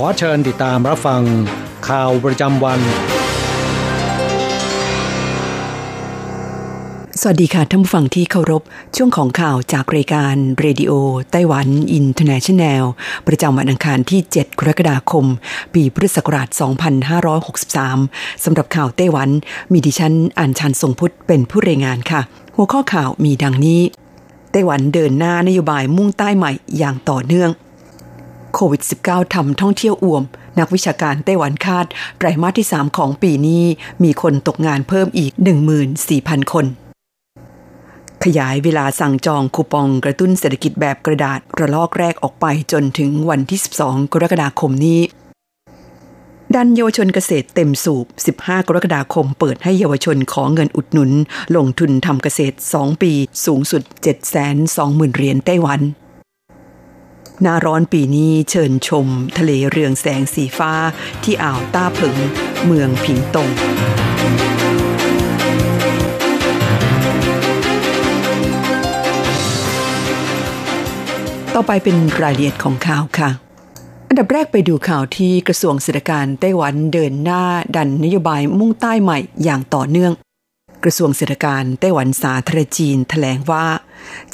ขอเชิญติดตามรับฟังข่าวประจำวัน สวัสดีค่ะท่านผู้ฟังที่เคารพ ช่วงของข่าวจากรายการ Radio Taiwan International ประจำวันอังคารที่ 7 กรกฎาคม ปีพุทธศักราช 2563 สำหรับข่าวไต้หวัน มีดิฉันอัญชันทรงพุทธเป็นผู้รายงานค่ะ หัวข้อข่าวมีดังนี้ ไต้หวันเดินหน้านโยบายมุ่งใต้ใหม่อย่างต่อเนื่อง โควิด -19 ทำท่องเที่ยวอ่วม นักวิชาการไต้หวันคาด ไตรมาสที่ 3 ของปีนี้ มีคนตกงานเพิ่มอีก 14,000 คน ขยายเวลาสั่งจองคูปองกระตุ้นเศรษฐกิจแบบกระดาษระลอกแรกออกไปจนถึงวันที่ 12 กรกฎาคมนี้ดันเยาวชนเกษตรเต็มสูบ 15 กรกฎาคมเปิดให้เยาวชนขอเงินอุดหนุน ลงทุนทำเกษตร 2 ปี สูงสุด 720,000 เหรียญไต้หวัน หน้าร้อนปีนี้เชิญชม ทะเลเรืองแสงสีฟ้าที่อ่าวต้าผิงเมืองผิงตงต่อไปเป็นรายละเอียดของข่าวค่ะ อันดับแรกไปดูข่าวที่กระทรวงเศรษฐการไต้หวันเดินหน้าดันนโยบายมุ่งใต้ใหม่อย่างต่อเนื่อง กระทรวงเศรษฐการไต้หวันสาธารณจีนแถลงว่า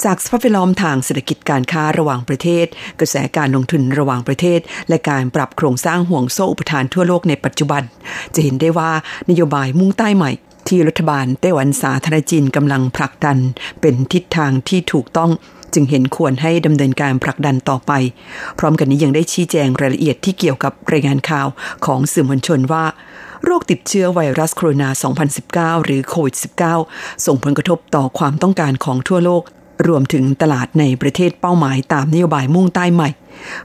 จากสภาพแวดล้อมทางเศรษฐกิจการค้าระหว่างประเทศ กระแสการลงทุนระหว่างประเทศ และการปรับโครงสร้างห่วงโซ่อุปทานทั่วโลกในปัจจุบัน จะเห็นได้ว่านโยบายมุ่งใต้ใหม่ที่รัฐบาลไต้หวันสาธารณจีนกำลังผลักดัน เป็นทิศทางที่ถูกต้องจึงเห็นควรให้ดำเนินการผลักดันต่อไป พร้อมกันนี้ยังได้ชี้แจงรายละเอียดที่เกี่ยวกับรายงานข่าวของสื่อมวลชนว่า โรคติดเชื้อไวรัสโคโรนา 2019 หรือโควิด -19 ส่งผลกระทบต่อความต้องการของทั่วโลก รวมถึงตลาดในประเทศเป้าหมายตามนโยบายมุ่งใต้ใหม่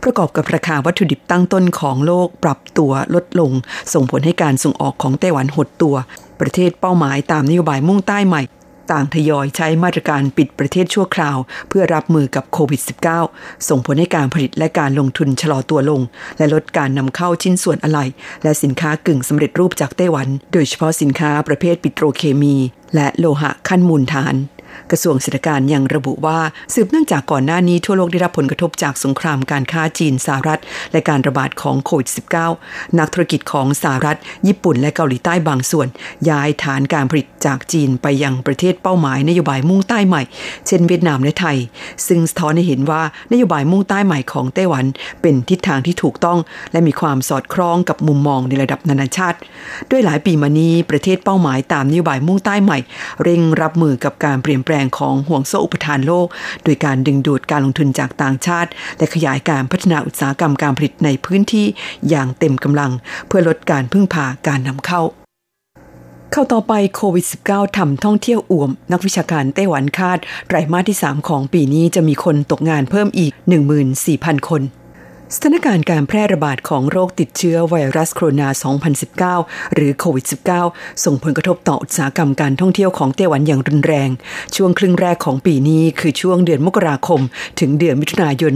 ประกอบกับราคาวัตถุดิบตั้งต้นของโลกปรับตัวลดลง ส่งผลให้การส่งออกของไต้หวันหดตัว ประเทศเป้าหมายตามนโยบายมุ่งใต้ใหม่ ต่างทยอยใช้มาตรการปิดประเทศชั่วคราว เพื่อรับมือกับโควิด -19 ส่งผลให้การผลิตและการลงทุนชะลอตัวลง และลดการนำเข้าชิ้นส่วนอะไหล่และสินค้ากึ่งสำเร็จรูปจากไต้หวัน โดยเฉพาะสินค้าประเภทปิโตรเคมี และโลหะขั้นมูลฐาน กระทรวงเศรษฐการยังระบุว่า สืบเนื่องจากก่อนหน้านี้ทั่วโลกได้รับผลกระทบจากสงครามการค้าจีนสหรัฐ และการระบาดของโควิด -19 นักธุรกิจของสหรัฐ ญี่ปุ่นและเกาหลีใต้บางส่วน ย้ายฐานการผลิตจากจีนไปยังประเทศเป้าหมายนโยบายมุ่งใต้ใหม่ เช่นเวียดนามและไทย ซึ่งสะท้อนให้เห็นว่านโยบายมุ่งใต้ใหม่ของไต้หวัน เป็นทิศทางที่ถูกต้อง และมีความสอดคล้องกับมุมมองในระดับนานาชาติ ด้วยหลายปีมานี้ประเทศเป้าหมายตามนโยบายมุ่งใต้ใหม่ เร่งรับมือกับการเปลี่ยนแปลงของห่วงโซ่อุปทานโลก โดยการดึงดูดการลงทุนจากต่างชาติ และขยายการพัฒนาอุตสาหกรรมการผลิตในพื้นที่อย่างเต็มกำลัง เพื่อลดการพึ่งพาการนำเข้าเข้าต่อไปโควิด -19 ทำท่องเที่ยวอ่วม นักวิชาการไต้หวันคาดไตรมาสที่ 3 ของปีนี้จะมีคนตกงานเพิ่มอีก 14,000 คน สถานการณ์การแพร่ระบาดของโรคติดเชื้อไวรัสโคโรนา 2019 หรือโควิด -19 ส่งผลกระทบต่ออุตสาหกรรมการท่องเที่ยวของไต้หวันอย่างรุนแรง ช่วงครึ่งแรกของปีนี้คือช่วงเดือนมกราคม ถึงเดือนมิถุนายน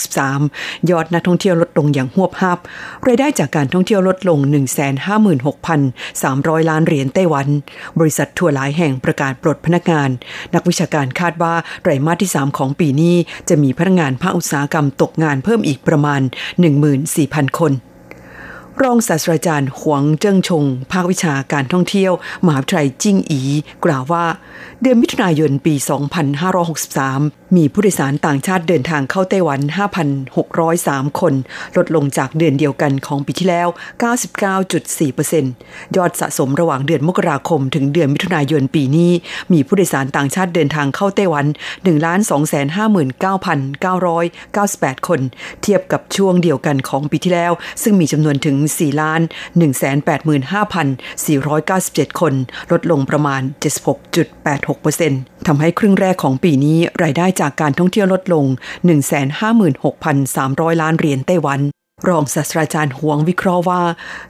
2563 ยอดนักท่องเที่ยวลดลงอย่างหวบหับรายได้จากการท่องเที่ยวลดลง 156,300 ล้านเหรียญไต้หวัน บริษัททัวร์หลายแห่งประกาศปลดพนักงาน นักวิชาการคาดว่าไตรมาสที่ 3 ของปีนี้จะมีพนักงานภาคอุตสาหกรรมตกงานเพิ่มอีกประมาณ 14,000 คน รองศาสตราจารย์หวงเจิ้งชง ภาควิชาการท่องเที่ยว มหาวิทยาลัยจิ้งอี กล่าวว่า เดือนมิถุนายนปี 2563มีผู้โดยสารต่างชาติเดินทางเข้าไต้หวัน 5,603 คน ลดลงจากเดือนเดียวกันของปีที่แล้ว 99.4%ยอดสะสมระหว่างเดือนมกราคมถึงเดือนมิถุนายนปีนี้ มีผู้โดยสารต่างชาติเดินทางเข้าไต้หวัน 1,259,998 คน เทียบกับช่วงเดียวกันของปีที่แล้ว ซึ่งมีจำนวนถึง 4,185,497 คน ลดลงประมาณ 76.86% ทำให้ครึ่งแรกของปีนี้รายได้จากการท่องเที่ยวลดลง 156,300 ล้านเหรียญไต้หวัน รองศาสตราจารย์หวงวิเคราะห์ว่า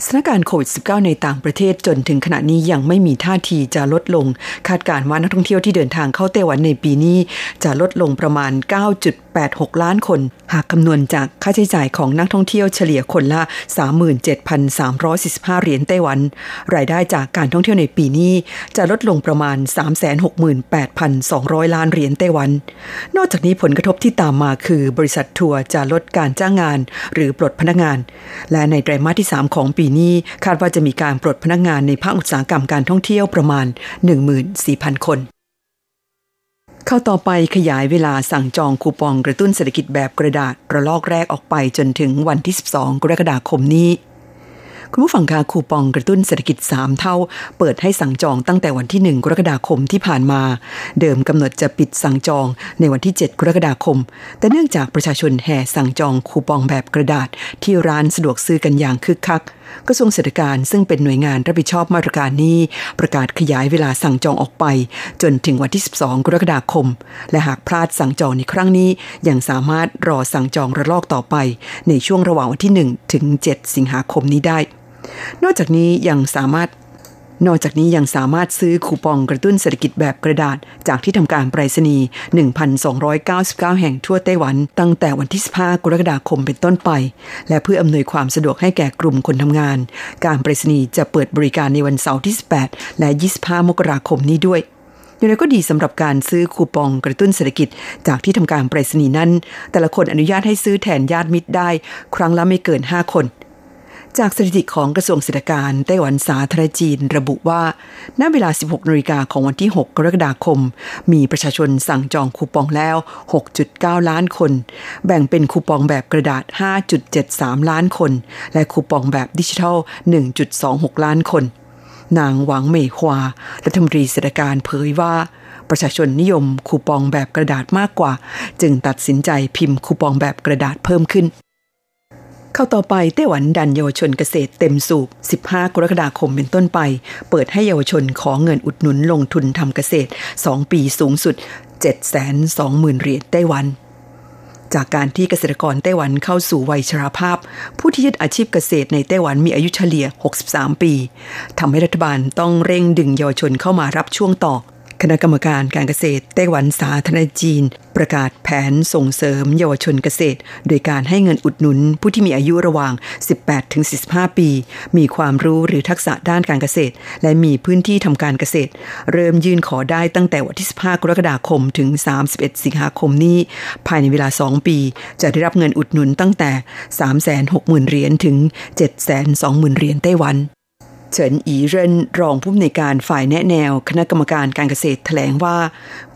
สถานการณ์โควิด -19 ในต่างประเทศจนถึงขณะนี้ยังไม่มีท่าทีจะลดลง คาดการณ์ว่านักท่องเที่ยวที่เดินทางเข้าไต้หวันในปีนี้ จะลดลงประมาณ 9.86 ล้านคน หากคำนวณจากค่าใช้จ่ายของนักท่องเที่ยวเฉลี่ยคนละ 37,345 เหรียญไต้หวัน รายได้จากการท่องเที่ยวในปีนี้ จะลดลงประมาณ 368,200 ล้านเหรียญไต้หวัน นอกจากนี้ผลกระทบที่ตามมาคือบริษัททัวร์จะลดการจ้างงาน หรือปลดพนักงาน และในไตรมาสที่ 3 ของปีนี้ คาดว่าจะมีการปลดพนักงานในภาคอุตสาหกรรมการท่องเที่ยวประมาณ 14,000 คนเข้าต่อไปขยายเวลาสั่งจองคูปองกระตุ้นเศรษฐกิจแบบกระดาษระลอกแรกออกไปจนถึงวันที่ 12 กรกฎาคมนี้ คุณผู้ฟังคะคูปองกระตุ้นเศรษฐกิจ 3 เท่า เปิดให้สั่งจองตั้งแต่วันที่ 1 กรกฎาคมที่ผ่านมา เดิมกำหนดจะปิดสั่งจองในวันที่ 7 กรกฎาคม แต่เนื่องจากประชาชนแห่สั่งจองคูปองแบบกระดาษ ที่ร้านสะดวกซื้อกันอย่างคึกคักกระทรวงเศรษฐการซึ่งเป็นหน่วยงานรับผิดชอบมาตรการนี้ ประกาศขยายเวลาสั่งจองออกไป จนถึงวันที่ 12 กรกฎาคม และหากพลาดสั่งจองในครั้งนี้ยังสามารถรอสั่งจองระลอกต่อไป ในช่วงระหว่างวันที่ 1 ถึง 7 สิงหาคมนี้ได้ นอกจากนี้ยังสามารถนอกจากนี้ยังสามารถซื้อคูปองกระตุ้นเศรษฐกิจแบบกระดาษ จากที่ทำการไปรษณีย์ 1,299 แห่งทั่วไต้หวัน ตั้งแต่วันที่ 15 กรกฎาคมเป็นต้นไป และเพื่ออำนวยความสะดวกให้แก่กลุ่มคนทำงาน การไปรษณีย์จะเปิดบริการในวันเสาร์ที่ 18 และ 25 มกราคมนี้ด้วยอย่างไรก็ดีสำหรับการซื้อคูปองกระตุ้นเศรษฐกิจ จากที่ทำการไปรษณีย์นั้น แต่ละคนอนุญาตให้ซื้อแทนญาติมิตรได้ ครั้งละไม่เกิน 5 คน จากสถิติของกระทรวงเศรษฐการไต้หวันสาธารณจีนระบุว่า ณ เวลา 16นาฬิกาของวันที่ 6 กรกฎาคม มีประชาชนสั่งจองคูปองแล้ว 6.9 ล้านคน แบ่งเป็นคูปองแบบกระดาษ 5.73 ล้านคน และคูปองแบบดิจิทัล 1.26 ล้านคน นางหวังเมยควา รัฐมนตรีเศรษฐการเผยว่าประชาชนนิยมคูปองแบบกระดาษมากกว่า จึงตัดสินใจพิมพ์คูปองแบบกระดาษเพิ่มขึ้น เข้าต่อไปไต้หวันดันเยาวชนเกษตรเต็มสูบ 15 กรกฎาคมเป็นต้นไป เปิดให้เยาวชนขอเงินอุดหนุนลงทุนทำเกษตร 2 ปีสูงสุด 720,000 เหรียญไต้หวันจากการที่เกษตรกรไต้หวันเข้าสู่วัยชราภาพ ผู้ที่ยึดอาชีพเกษตรในไต้หวันมีอายุเฉลี่ย 63 ปี ทำให้รัฐบาลต้องเร่งดึงเยาวชนเข้ามารับช่วงต่อ คณะกรรมการการเกษตรไต้หวันสาธารณจีน ประกาศแผนส่งเสริมเยาวชนเกษตร โดยการให้เงินอุดหนุนผู้ที่มีอายุระหว่าง 18-45 ปี มีความรู้หรือทักษะด้านการเกษตร และมีพื้นที่ทำการเกษตร เริ่มยื่นขอได้ตั้งแต่วันที่ 15 กรกฎาคมถึง 31 สิงหาคมนี้ ภายในเวลา 2 ปี จะได้รับเงินอุดหนุนตั้งแต่ 360,000เหรียญถึง 720,000เหรียญไต้หวัน เฉินอีเรนรองผู้อำนวยการฝ่ายแนะแนว คณะกรรมการการเกษตรแถลงว่า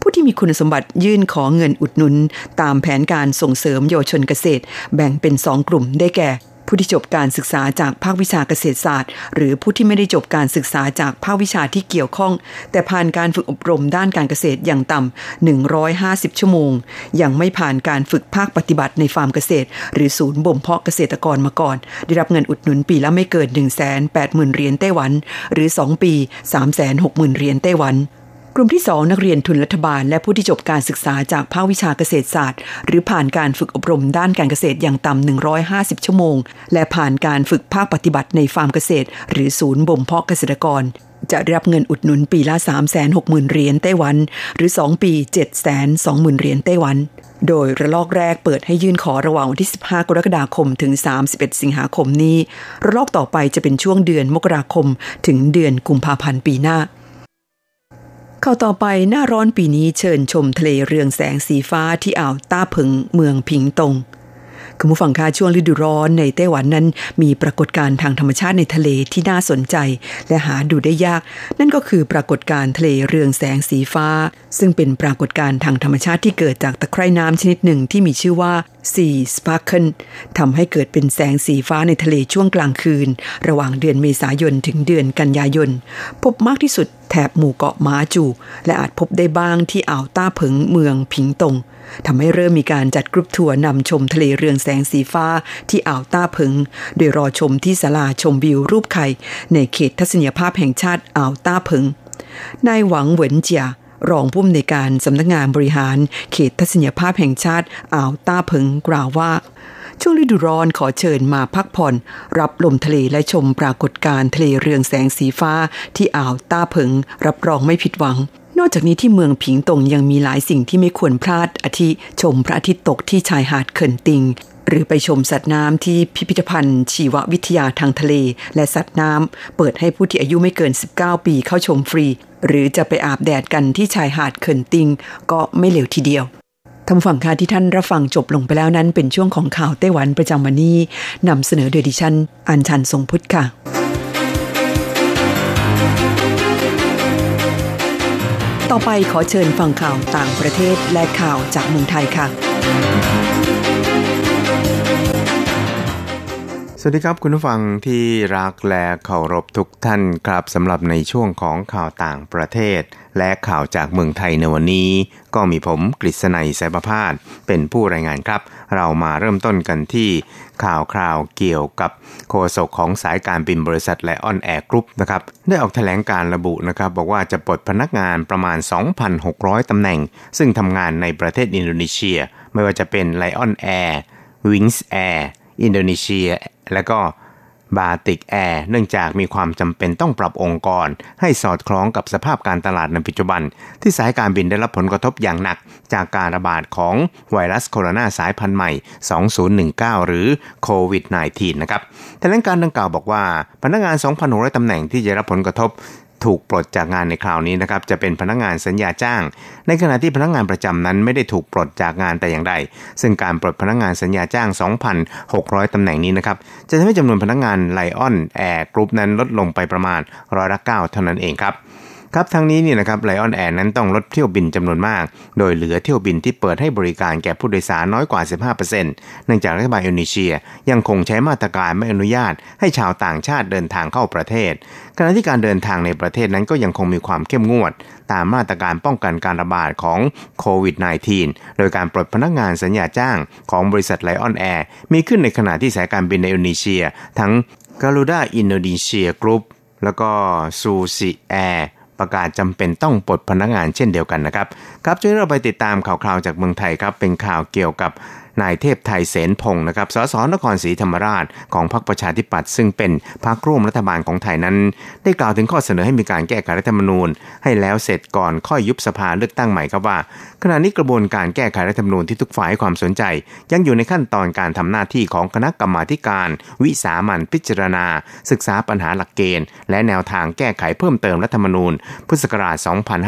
ผู้ที่มีคุณสมบัติยื่นขอเงินอุดหนุน ตามแผนการส่งเสริมเยาวชนเกษตร แบ่งเป็นสองกลุ่มได้แก่ ผู้ที่จบการศึกษาจากภาควิชาเกษตรศาสตร์ หรือผู้ที่ไม่ได้จบการศึกษาจากภาควิชาที่เกี่ยวข้อง แต่ผ่านการฝึกอบรมด้านการเกษตรอย่างต่ำ150 ชั่วโมง ยังไม่ผ่านการฝึกภาคปฏิบัติในฟาร์มเกษตร หรือศูนย์บ่มเพาะเกษตรกรมาก่อน ได้รับเงินอุดหนุนปีละไม่เกิน 180,000เหรียญไต้หวัน หรือ 2 ปี 360,000เหรียญไต้หวัน กลุ่มที่ 2 นักเรียนทุนรัฐบาล และผู้ที่จบการศึกษาจากภาควิชาเกษตรศาสตร์ หรือผ่านการฝึกอบรมด้านการเกษตรอย่างต่ำ150 ชั่วโมง และผ่านการฝึกภาคปฏิบัติในฟาร์มเกษตร หรือศูนย์บ่มเพาะเกษตรกร จะได้รับเงินอุดหนุนปีละ 360,000 เหรียญไต้หวัน หรือ 2 ปี 720,000 เหรียญไต้หวัน โดยระลอกแรกเปิดให้ยื่นขอระหว่างวันที่ 15 กรกฎาคมถึง 31 สิงหาคมนี้ ระลอกต่อไปจะเป็นช่วงเดือนมกราคม ถึงเดือนกุมภาพันธ์ปีหน้า เข้าต่อไปหน้าร้อนปีนี้เชิญชมทะเลเรืองแสงสีฟ้าที่อ่าวต้าผึงเมืองผิงตงคุณผู้ฟังคะช่วงฤดูร้อนในไต้หวันนั้น มีปรากฏการณ์ทางธรรมชาติในทะเลที่น่าสนใจ และหาดูได้ยาก นั่นก็คือปรากฏการณ์ทะเลเรืองแสงสีฟ้า ซึ่งเป็นปรากฏการณ์ทางธรรมชาติที่เกิดจากตะไคร่น้ำชนิดหนึ่งที่มีชื่อว่า sea sparkle ทำให้เกิดเป็นแสงสีฟ้าในทะเลช่วงกลางคืน ระหว่างเดือนเมษายนถึงเดือนกันยายน พบมากที่สุดแถบหมู่เกาะม้าจู และอาจพบได้บ้างที่อ่าวต้าเผิงเมืองผิงตงทำให้เริ่มมีการจัดกรุ๊ปทัวร์นำชมทะเลเรืองแสงสีฟ้าที่อ่าวต้าเผิง โดยรอชมที่ศาลาชมวิวรูปไข่ในเขตทัศนียภาพแห่งชาติอ่าวต้าเผิงนายหวังเหวินเจีย รองผู้อำนวยการสำนักงานบริหาร เขตทัศนียภาพแห่งชาติอ่าวต้าเผิงกล่าวว่า ช่วงฤดูร้อนขอเชิญมาพักผ่อน รับลมทะเลและชมปรากฏการณ์ทะเลเรืองแสงสีฟ้าที่อ่าวต้าเผิง รับรองไม่ผิดหวังนอกจากนี้ที่เมืองผิงตงยังมีหลายสิ่งที่ไม่ควรพลาดอาทิชมพระอาทิตย์ตกที่ชายหาดเขินติง หรือไปชมสัตว์น้ำที่พิพิธภัณฑ์ ชีววิทยาทางทะเล และสัตว์น้ำเปิดให้ผู้ที่อายุไม่เกิน 19 ปีเข้าชมฟรี หรือจะไปอาบแดดกันที่ชายหาดเขินติง ก็ไม่เหลวทีเดียวทำฝั่งค่าที่ท่านรับฟังจบลงไปแล้วนั้นเป็นช่วงของข่าวไต้หวันประจำวันนี้นำเสนอโดยดิฉัน อัญชันทรงพุทธค่ะต่อไปขอเชิญฟังข่าวต่างประเทศและข่าวจากเมืองไทยค่ะ สวัสดีครับ คุณผู้ฟังที่รักและเคารพทุกท่านครับสำหรับในช่วงของข่าวต่างประเทศ และข่าวจากเมืองไทยในวันนี้ ก็มีผมกฤษณัยสายประพาสเป็นผู้รายงานครับ เรามาเริ่มต้นกันที่ข่าวคราวเกี่ยวกับโฆษกของสายการบินบริษัท Lion Air Group นะครับได้ออกแถลงการณ์ระบุนะครับบอกว่าจะปลดพนักงานประมาณ 2,600ตำแหน่ง ซึ่งทำงานในประเทศอินโดนีเซีย ไม่ว่าจะเป็น Lion Air Wings Air อินโดนีเซีย และก็ Batik Air เนื่องจากมีความจำเป็นต้องปรับองค์กร ให้สอดคล้องกับสภาพการตลาดในปัจจุบัน ที่สายการบินได้รับผลกระทบอย่างหนัก จากการระบาดของไวรัสโคโรนาสายพันธุ์ใหม่ 2019 หรือโควิด -19 นะครับแถลงการณ์ดังกล่าวบอกว่า พนักงาน 2,600ตำแหน่งที่จะรับผลกระทบ ถูกปลดจากงานในคราวนี้นะครับจะเป็นพนักงานสัญญาจ้าง ในขณะที่พนักงานประจำนั้นไม่ได้ถูกปลดจากงานแต่อย่างใด ซึ่งการปลดพนักงานสัญญาจ้าง 2,600ตำแหน่งนี้นะครับจะทำให้จำนวนพนักงาน Lion Air Group นั้นลดลงไปประมาณร้อยละ9เท่านั้นเองครับ ครับทางนี้เนี่ยนะครับ Lion Air นั้นต้องลดเที่ยวบินจำนวนมาก โดยเหลือเที่ยวบินที่เปิดให้บริการแก่ผู้โดยสารน้อยกว่า 15%เนื่องจากรัฐบาลอินโดนีเซีย ยังคงใช้มาตรการไม่อนุญาต ให้ชาวต่างชาติเดินทางเข้าประเทศขณะที่การเดินทางในประเทศนั้นก็ยังคงมีความเข้มงวด ตามมาตรการป้องกันการระบาดของโควิด -19 โดยการปลดพนักงานสัญญาจ้างของบริษัท Lion Air มีขึ้นในขณะที่สายการบินในอินโดนีเซีย ทั้ง Garuda Indonesia Group แล้วก็ Susi Air ประกาศจำเป็นต้องปลดพนักงานเช่นเดียวกันนะครับ ครับช่วยเราไปติดตามข่าวคราวจากเมืองไทยครับเป็นข่าวเกี่ยวกับ นายเทพไทยเสนพงศ์นะครับสสนครศรีธรรมราชของพรรคประชาธิปัตย์ซึ่งเป็นพรรคร่วมรัฐบาลของไทยนั้น ได้กล่าวถึงข้อเสนอให้มีการแก้ไขรัฐธรรมนูญ ให้แล้วเสร็จก่อนค่อยยุบสภาเลือกตั้งใหม่ครับว่า ขณะนี้กระบวนการแก้ไขรัฐธรรมนูญที่ทุกฝ่ายความสนใจ ยังอยู่ในขั้นตอนการทำหน้าที่ของคณะกรรมาการ วิสามันพิจารณา ศึกษาปัญหาหลักเกณฑ์ และแนวทางแก้ไขเพิ่มเติมรัฐธรรมนูญ พุทธศักราช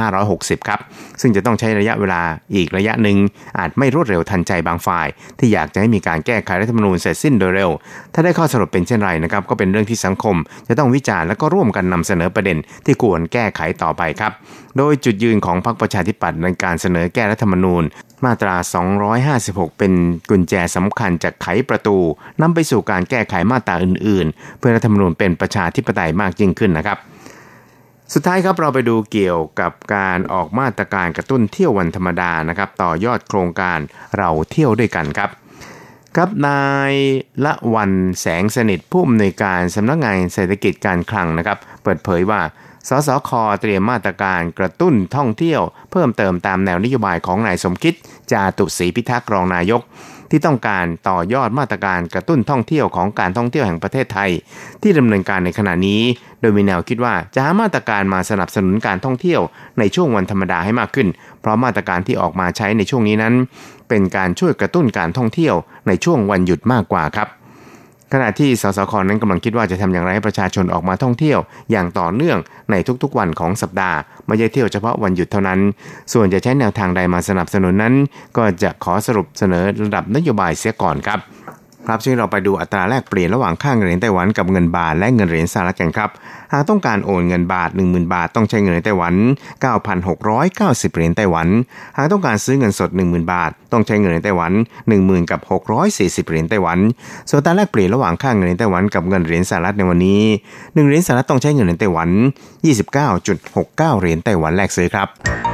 2560 ครับ ซึ่งจะต้องใช้ระยะเวลาอีกระยะหนึ่งอาจไม่รวดเร็วทันใจบางฝ่ายที่อยากจะให้มีการแก้ไขรัฐธรรมนูญเสร็จสิ้นโดยเร็ว ถ้าได้ข้อสรุปเป็นเช่นไรนะครับก็เป็นเรื่องที่สังคม จะต้องวิจารณ์และก็ร่วมกันนำเสนอประเด็นที่ควรแก้ไขต่อไปครับ โดยจุดยืนของพรรคประชาธิปัตย์ในการเสนอแก้รัฐธรรมนูญมาตรา 256 เป็นกุญแจสำคัญจากไขประตูนำไปสู่การแก้ไขมาตราอื่น ๆ เพื่อรัฐธรรมนูญเป็นประชาธิปไตยมากยิ่งขึ้นนะครับ สุดท้ายครับเราไปดูเกี่ยวกับการออกมาตรการกระตุ้นเที่ยววันธรรมดานะครับ ต่อยอดโครงการเราเที่ยวด้วยกันครับ ครับนายละวันแสงสนิทผู้อำนวยการสำนักงานเศรษฐกิจการคลังนะครับ เปิดเผยว่าสสคเตรียมมาตรการกระตุ้นท่องเที่ยว เพิ่มเติมตามแนวนโยบายของนายสมคิดจาตุศรีพิทักษ์รองนายก ที่ต้องการต่อยอดมาตรการกระตุ้นท่องเที่ยวของการท่องเที่ยวแห่งประเทศไทย ที่ดำเนินการในขณะนี้ โดยมีแนวคิดว่าจะหามาตรการมาสนับสนุนการท่องเที่ยวในช่วงวันธรรมดาให้มากขึ้น เพราะมาตรการที่ออกมาใช้ในช่วงนี้นั้น เป็นการช่วยกระตุ้นการท่องเที่ยวในช่วงวันหยุดมากกว่าครับ ขณะที่สสคนั้นกำลังคิดว่าจะทำอย่างไรให้ประชาชนออกมาท่องเที่ยวอย่างต่อเนื่องในทุกๆวันของสัปดาห์ ไม่ใช่เที่ยวเฉพาะวันหยุดเท่านั้น ส่วนจะใช้แนวทางใดมาสนับสนุนนั้น ก็จะขอสรุปเสนอระดับนโยบายเสียก่อนครับ ครับช่วยเราไปดูอัตราแลกเปลี่ยนระหว่างค่าเงินเหรียญไต้หวันกับเงินบาทและเงินเหรียญสหรัฐกันครับ หากต้องการโอนเงินบาท 10,000 บาทต้องใช้เงินไต้หวัน 9,690 เหรียญไต้หวัน หากต้องการซื้อเงินสด 10,000 บาท ต้องใช้เงินไต้หวัน 10,000กับ640 เหรียญไต้หวัน ส่วนอัตราแลกเปลี่ยนระหว่างค่าเงินไต้หวันกับเงินเหรียญสหรัฐในวันนี้1เหรียญสหรัฐต้องใช้เงินไต้หวัน 29.69 เหรียญไต้หวันแลกซื้อครับ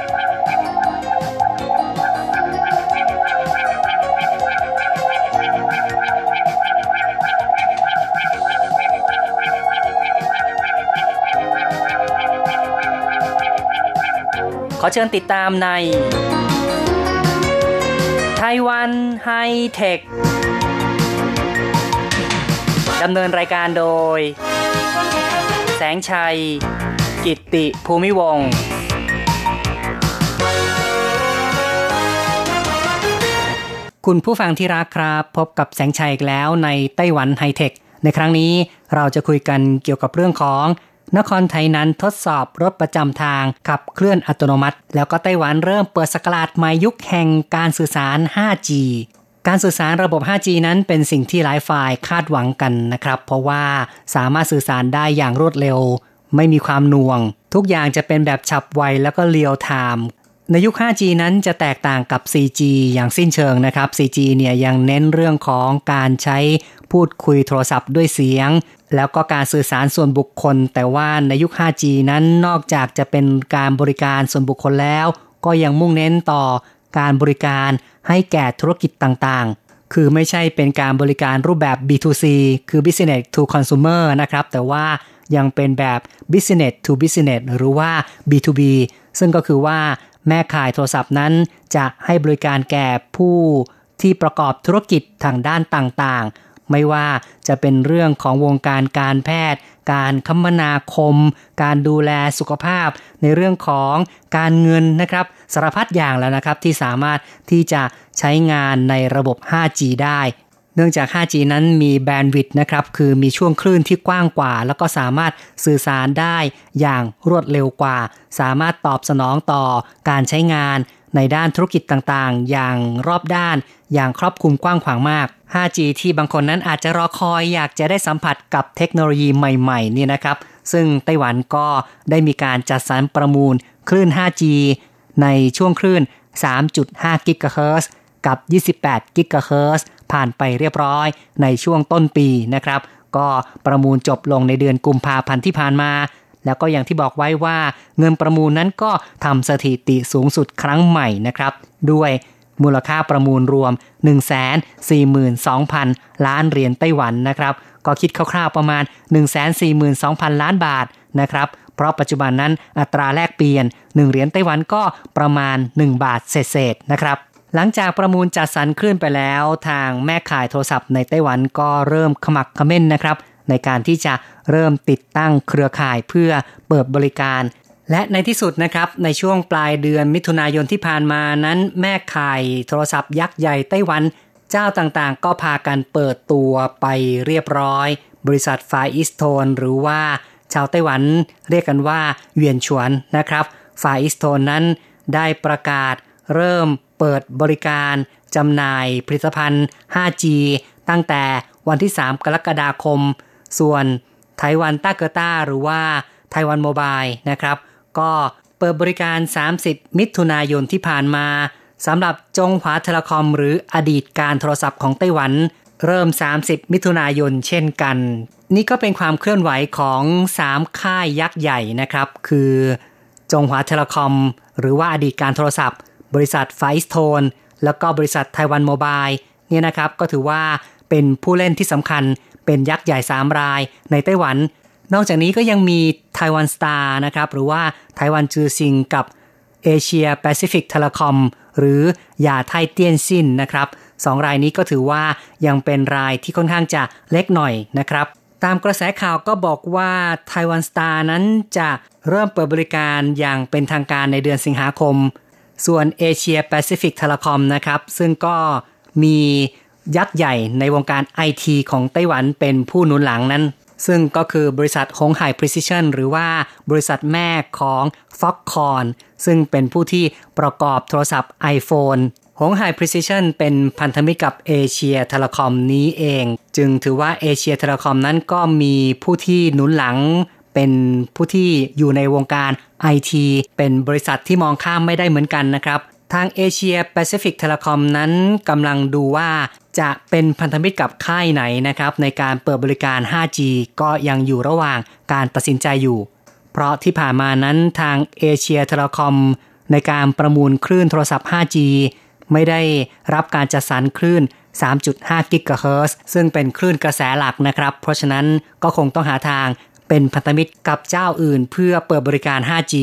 ขอเชิญติดตามในไต้หวันไฮเทคดำเนินรายการโดย แสงชัย กิตติภูมิวงคุณผู้ฟังที่รักครับ พบกับแสงชัยอีกแล้วในไต้หวันไฮเทค ในครั้งนี้เราจะคุยกันเกี่ยวกับเรื่องของ นครไทยนั้นทดสอบรถประจำทางขับเคลื่อนอัตโนมัติ แล้วก็ไต้หวันเริ่มเปิดสกราดใหม่ยุคแห่งการสื่อสาร 5G การสื่อสารระบบ 5G นั้นเป็นสิ่งที่หลายฝ่ายคาดหวังกันนะครับ เพราะว่าสามารถสื่อสารได้อย่างรวดเร็ว ไม่มีความหน่วง ทุกอย่างจะเป็นแบบฉับไวแล้วก็เรียลไทม์ในยุค 5G นั้นจะแตกต่างกับ 4G อย่างสิ้นเชิงนะครับ 4G เนี่ยยังเน้นเรื่องของการใช้ พูดคุยโทรศัพท์ด้วยเสียง แล้วก็การสื่อสารส่วนบุคคล แต่ว่าในยุค 5G นั้นนอกจากจะเป็นการบริการส่วนบุคคลแล้ว ก็ยังมุ่งเน้นต่อการบริการให้แก่ธุรกิจต่างๆ คือไม่ใช่เป็นการบริการรูปแบบ B2C คือ business to consumer นะครับ แต่ว่ายังเป็นแบบ business to business หรือว่า B2B ซึ่งก็คือว่าแม่ขายโทรศัพท์นั้นจะให้บริการแก่ผู้ที่ประกอบธุรกิจทางด้านต่างๆ ไม่ว่าจะเป็นเรื่องของวงการการแพทย์ การคมนาคม การดูแลสุขภาพ ในเรื่องของการเงินนะครับสารพัดอย่างแล้วนะครับที่สามารถที่จะใช้งานในระบบ 5G ได้เนื่องจาก 5G นั้นมีแบนด์วิดต์นะครับ คือมีช่วงคลื่นที่กว้างกว่า แล้วก็สามารถสื่อสารได้อย่างรวดเร็วกว่า สามารถตอบสนองต่อการใช้งาน ในด้านธุรกิจต่างๆ อย่างรอบด้าน อย่างครอบคลุมกว้างขวางมาก 5G ที่บางคนนั้นอาจจะรอคอยอยากจะได้สัมผัสกับเทคโนโลยีใหม่ๆนี่นะครับ ซึ่งไต้หวันก็ได้มีการจัดสรรประมูลคลื่น 5G ในช่วงคลื่น 3.5 กิกะเฮิรตซ์กับ 28 กิกะเฮิรตซ์ผ่านไปเรียบร้อยในช่วงต้นปีนะครับ ก็ประมูลจบลงในเดือนกุมภาพันธ์ที่ผ่านมา แล้วก็อย่างที่บอกไว้ว่าเงินประมูลนั้นก็ทำสถิติสูงสุดครั้งใหม่นะครับ ด้วยมูลค่าประมูลรวม 142,000 ล้านเหรียญไต้หวันนะครับ ก็คิดคร่าวๆประมาณ 142,000 ล้านบาทนะครับ เพราะปัจจุบันนั้นอัตราแลกเปลี่ยน 1 เหรียญไต้หวันก็ประมาณ 1 บาทเศษๆนะครับหลังจากประมูลจัดสรรคลื่นไปแล้ว ทางแม่ขายโทรศัพท์ในไต้หวันก็เริ่มขมักขม้นนะครับ ในการที่จะเริ่มติดตั้งเครือข่ายเพื่อเปิดบริการ และในที่สุดนะครับในช่วงปลายเดือนมิถุนายนที่ผ่านมานั้น แม่ข่ายโทรศัพท์ยักษ์ใหญ่ไต้หวันเจ้าต่างๆ ก็พากันเปิดตัวไปเรียบร้อย บริษัทฟาอิสโทนหรือว่าชาวไต้หวันเรียกกันว่าเวียนฉวนนะครับฟาอิสโทนนั้นได้ประกาศเริ่มเปิดบริการจำหน่ายผลิตภัณฑ์ 5G ตั้งแต่วันที่ 3 กรกฎาคม ส่วนไต้หวันต้าเกอต้าหรือว่าไต้หวันโมบายนะครับ ก็เปิดบริการ 30 มิถุนายนที่ผ่านมาสำหรับจงหวา Telecom หรืออดีตการโทรศัพท์ของไต้หวัน เริ่ม 30 มิถุนายนเช่นกัน นี่ก็เป็นความเคลื่อนไหวของ 3 ค่ายยักษ์ใหญ่นะครับ คือจงหวา Telecom หรือว่าอดีตการโทรศัพท์ บริษัท FarEasTone แล้วก็บริษัท Taiwan Mobile เนี่ยนะครับก็ถือว่าเป็นผู้เล่นที่สำคัญ เป็นยักษ์ใหญ่ 3 รายในไต้หวัน นอกจากนี้ก็ยังมี Taiwan Star นะครับ หรือว่า台灣之星กับ Asia Pacific Telecom หรือ亞太電信นะครับสองรายนี้ก็ถือว่ายังเป็นรายที่ค่อนข้างจะเล็กหน่อยนะครับ ตามกระแสข่าวก็บอกว่า Taiwan Star นั้นจะเริ่มเปิดบริการอย่างเป็นทางการในเดือนสิงหาคม ส่วน Asia Pacific Telecom นะครับ ซึ่งก็มี ยักษ์ใหญ่ในวงการไอทีของไต้หวันเป็นผู้หนุนหลังนั้น ซึ่งก็คือบริษัทหงไห่ Precision หรือว่าบริษัทแม่ของ Foxconn ซึ่งเป็นผู้ที่ประกอบโทรศัพท์ iPhone หงไห่ Precision เป็นพันธมิตรกับ Asia Telecom นี้เอง จึงถือว่า Asia Telecom นั้นก็มีผู้ที่หนุนหลังเป็นผู้ที่อยู่ในวงการไอทีเป็นบริษัทที่มองข้ามไม่ได้เหมือนกันนะครับ ทาง Asia Pacific Telecom นั้นกำลังดูว่าจะเป็นพันธมิตรกับค่ายไหนนะครับในการเปิดบริการ 5G ก็ยังอยู่ระหว่างการตัดสินใจอยู่ เพราะที่ผ่านมานั้นทาง Asia Telecom ในการประมูลคลื่นโทรศัพท์ 5G ไม่ได้รับการจัดสรรคลื่น 3.5 กิกะเฮิรตซ์ซึ่งเป็นคลื่นกระแสหลักนะครับ เพราะฉะนั้นก็คงต้องหาทางเป็นพันธมิตรกับเจ้าอื่นเพื่อเปิดบริการ 5G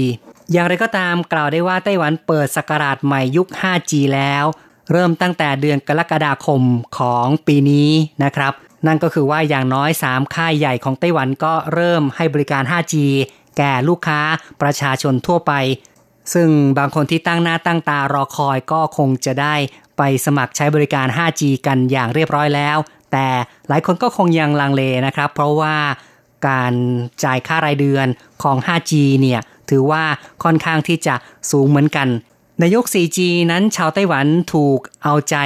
อย่างไรก็ตามกล่าวได้ว่าไต้หวันเปิดสกราชใหม่ยุค 5G แล้ว เริ่มตั้งแต่เดือนกรกฎาคมของปีนี้นะครับ นั่นก็คือว่าอย่างน้อย 3 ค่ายใหญ่ของไต้หวันก็เริ่มให้บริการ 5G แก่ลูกค้าประชาชนทั่วไป ซึ่งบางคนที่ตั้งหน้าตั้งตารอคอยก็คงจะได้ไปสมัครใช้บริการ 5G กันอย่างเรียบร้อยแล้ว แต่หลายคนก็คงยังลังเลนะครับ เพราะว่าการจ่ายค่ารายเดือนของ 5G เนี่ย ถือว่าค่อนข้างที่จะสูงเหมือนกันในยุค 4G นั้นชาวไต้หวันถูกเอาใจ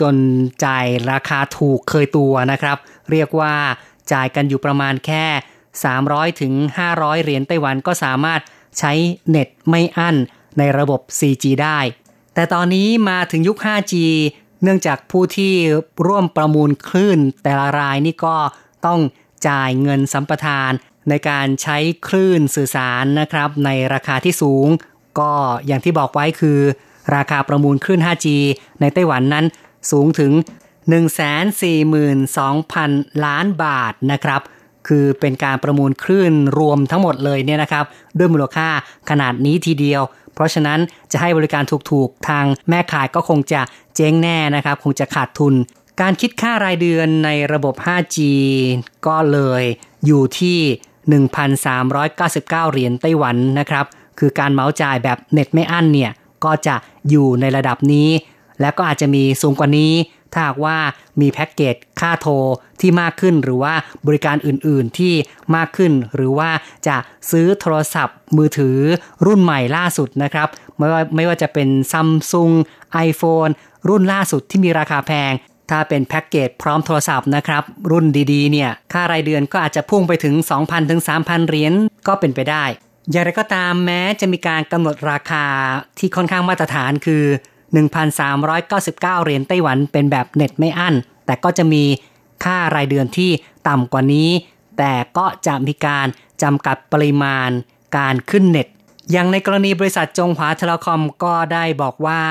จนจ่ายราคาถูกเคยตัวนะครับ เรียกว่าจ่ายกันอยู่ประมาณแค่ 300 ถึง 500 เหรียญไต้หวันก็สามารถใช้เน็ตไม่อั้นในระบบ 4G ได้ แต่ตอนนี้มาถึงยุค 5G เนื่องจากผู้ที่ร่วมประมูลคลื่นแต่ละรายนี่ก็ต้องจ่ายเงินสัมปทาน ในการใช้คลื่นสื่อสารนะครับ ในราคาที่สูง ก็อย่างที่บอกไว้คือ ราคาประมูลคลื่น 5G ในไต้หวันนั้นสูงถึง 142,000 ล้านบาทนะครับ คือเป็นการประมูลคลื่นรวมทั้งหมดเลยเนี่ยนะครับ ด้วยมูลค่าขนาดนี้ทีเดียว เพราะฉะนั้นจะให้บริการถูกๆ ทางแม่ขายก็คงจะเจ๊งแน่นะครับ คงจะขาดทุน การคิดค่ารายเดือนในระบบ 5G ก็เลยอยู่ที่ 1,399 เหรียญไต้หวันนะครับ คือการเมาจ่ายแบบเน็ตไม่อั้นเนี่ยก็จะอยู่ในระดับนี้ และก็อาจจะมีสูงกว่านี้ ถ้าหากว่ามีแพ็กเกจค่าโทรที่มากขึ้นหรือว่าบริการอื่นๆที่มากขึ้น หรือว่าจะซื้อโทรศัพท์ มือถือรุ่นใหม่ล่าสุดนะครับไม่ว่าไม่ว่าจะเป็นซัมซุง iPhone รุ่นล่าสุดที่มีราคาแพง ถ้าเป็นแพ็กเกจพร้อมโทรศัพท์นะครับ รุ่นดีๆ เนี่ย ค่ารายเดือนก็อาจจะพุ่งไปถึง 2,000 ถึง 3,000 เหรียญก็เป็นไปได้ อย่างไรก็ตามแม้จะมีการกำหนดราคาที่ค่อนข้างมาตรฐานคือ 1,399 เหรียญไต้หวันเป็นแบบเน็ตไม่อั้น แต่ก็จะมีค่ารายเดือนที่ต่ำกว่านี้ แต่ก็จะมีการจำกัดปริมาณการขึ้นเน็ต อย่างในกรณีบริษัทจงหวาเทเลคอมก็ได้บอกว่า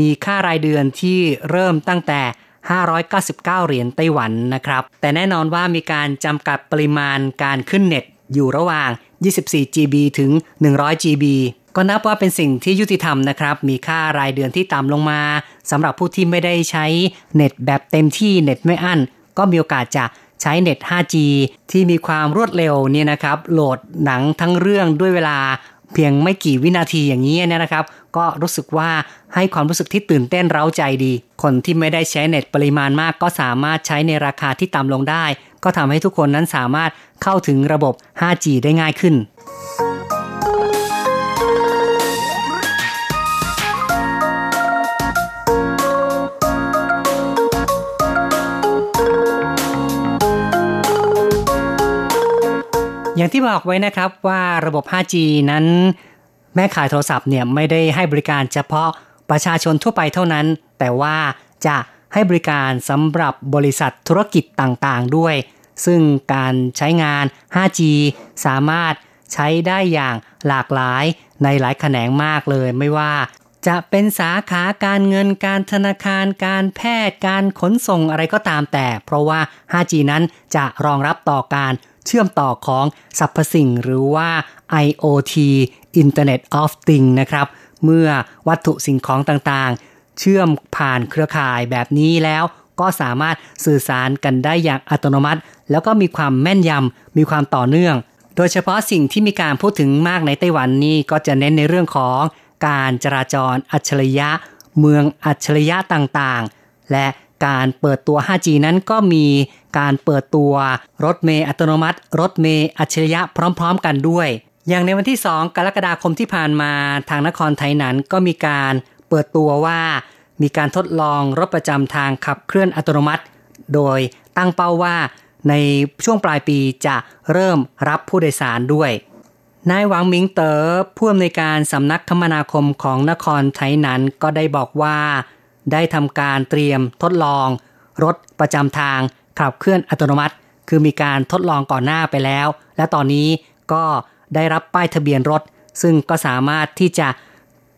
มีค่ารายเดือนที่เริ่มตั้งแต่ 599 เหรียญไต้หวันนะครับ แต่แน่นอนว่ามีการจำกัดปริมาณการขึ้นเน็ตอยู่ระหว่าง 24 GB ถึง 100 GB ก็นับว่าเป็นสิ่งที่ยุติธรรมนะครับ มีค่ารายเดือนที่ต่ำลงมาสำหรับผู้ที่ไม่ได้ใช้เน็ตแบบเต็มที่เน็ตไม่อั้น ก็มีโอกาสจะใช้เน็ต 5G ที่มีความรวดเร็วเนี่ยนะครับ โหลดหนังทั้งเรื่องด้วยเวลาเพียงไม่กี่วินาทีอย่างนี้เนี่ยนะครับ ก็รู้สึกว่าให้ความรู้สึกที่ตื่นเต้นเร้าใจดี คนที่ไม่ได้ใช้เน็ตปริมาณมาก ก็สามารถใช้ในราคาที่ต่ำลงได้ ก็ทำให้ทุกคนนั้นสามารถเข้าถึงระบบ 5G ได้ง่ายขึ้นอย่างที่บอกไว้นะครับว่าระบบ 5G นั้น แม่ขายโทรศัพท์เนี่ยไม่ได้ให้บริการเฉพาะประชาชนทั่วไปเท่านั้น แต่ว่าจะให้บริการสำหรับบริษัทธุรกิจต่างๆด้วย ซึ่งการใช้งาน 5G สามารถใช้ได้อย่างหลากหลายในหลายแขนงมากเลยไม่ว่า จะเป็นสาขาการเงินการธนาคารการแพทย์การขนส่งอะไรก็ตามแต่ เพราะว่า 5G นั้นจะรองรับต่อการ เชื่อมต่อของสรรพสิ่งหรือว่า IoT Internet of Things นะครับ เมื่อวัตถุสิ่งของต่างๆ เชื่อมผ่านเครือข่ายแบบนี้แล้ว ก็สามารถสื่อสารกันได้อย่างอัตโนมัติ แล้วก็มีความแม่นยำมีความต่อเนื่อง โดยเฉพาะสิ่งที่มีการพูดถึงมากในไต้หวันนี่ก็จะเน้นในเรื่องของการจราจรอัจฉริยะ เมืองอัจฉริยะต่างๆ และ การเปิดตัว 5G นั้นก็มีการเปิดตัวรถเมย์อัตโนมัติ รถเมย์อัจฉริยะพร้อม ๆ กันด้วย อย่างในวันที่ 2 กรกฎาคมที่ผ่านมาทางนครไทยนั้นก็มีการเปิดตัวว่ามีการทดลองรถประจำทางขับเคลื่อนอัตโนมัติ โดยตั้งเป้าว่าในช่วงปลายปีจะเริ่มรับผู้โดยสารด้วย นายหวังมิงเตอ๋อผู้อำนวยการสำนักคมนาคมของนครไทยนั้นก็ได้บอกว่า ได้ทำการเตรียมทดลอง รถประจำทางขับเคลื่อนอัตโนมัติ คือมีการทดลองก่อนหน้าไปแล้ว และตอนนี้ก็ได้รับป้ายทะเบียนรถ ซึ่งก็สามารถที่จะ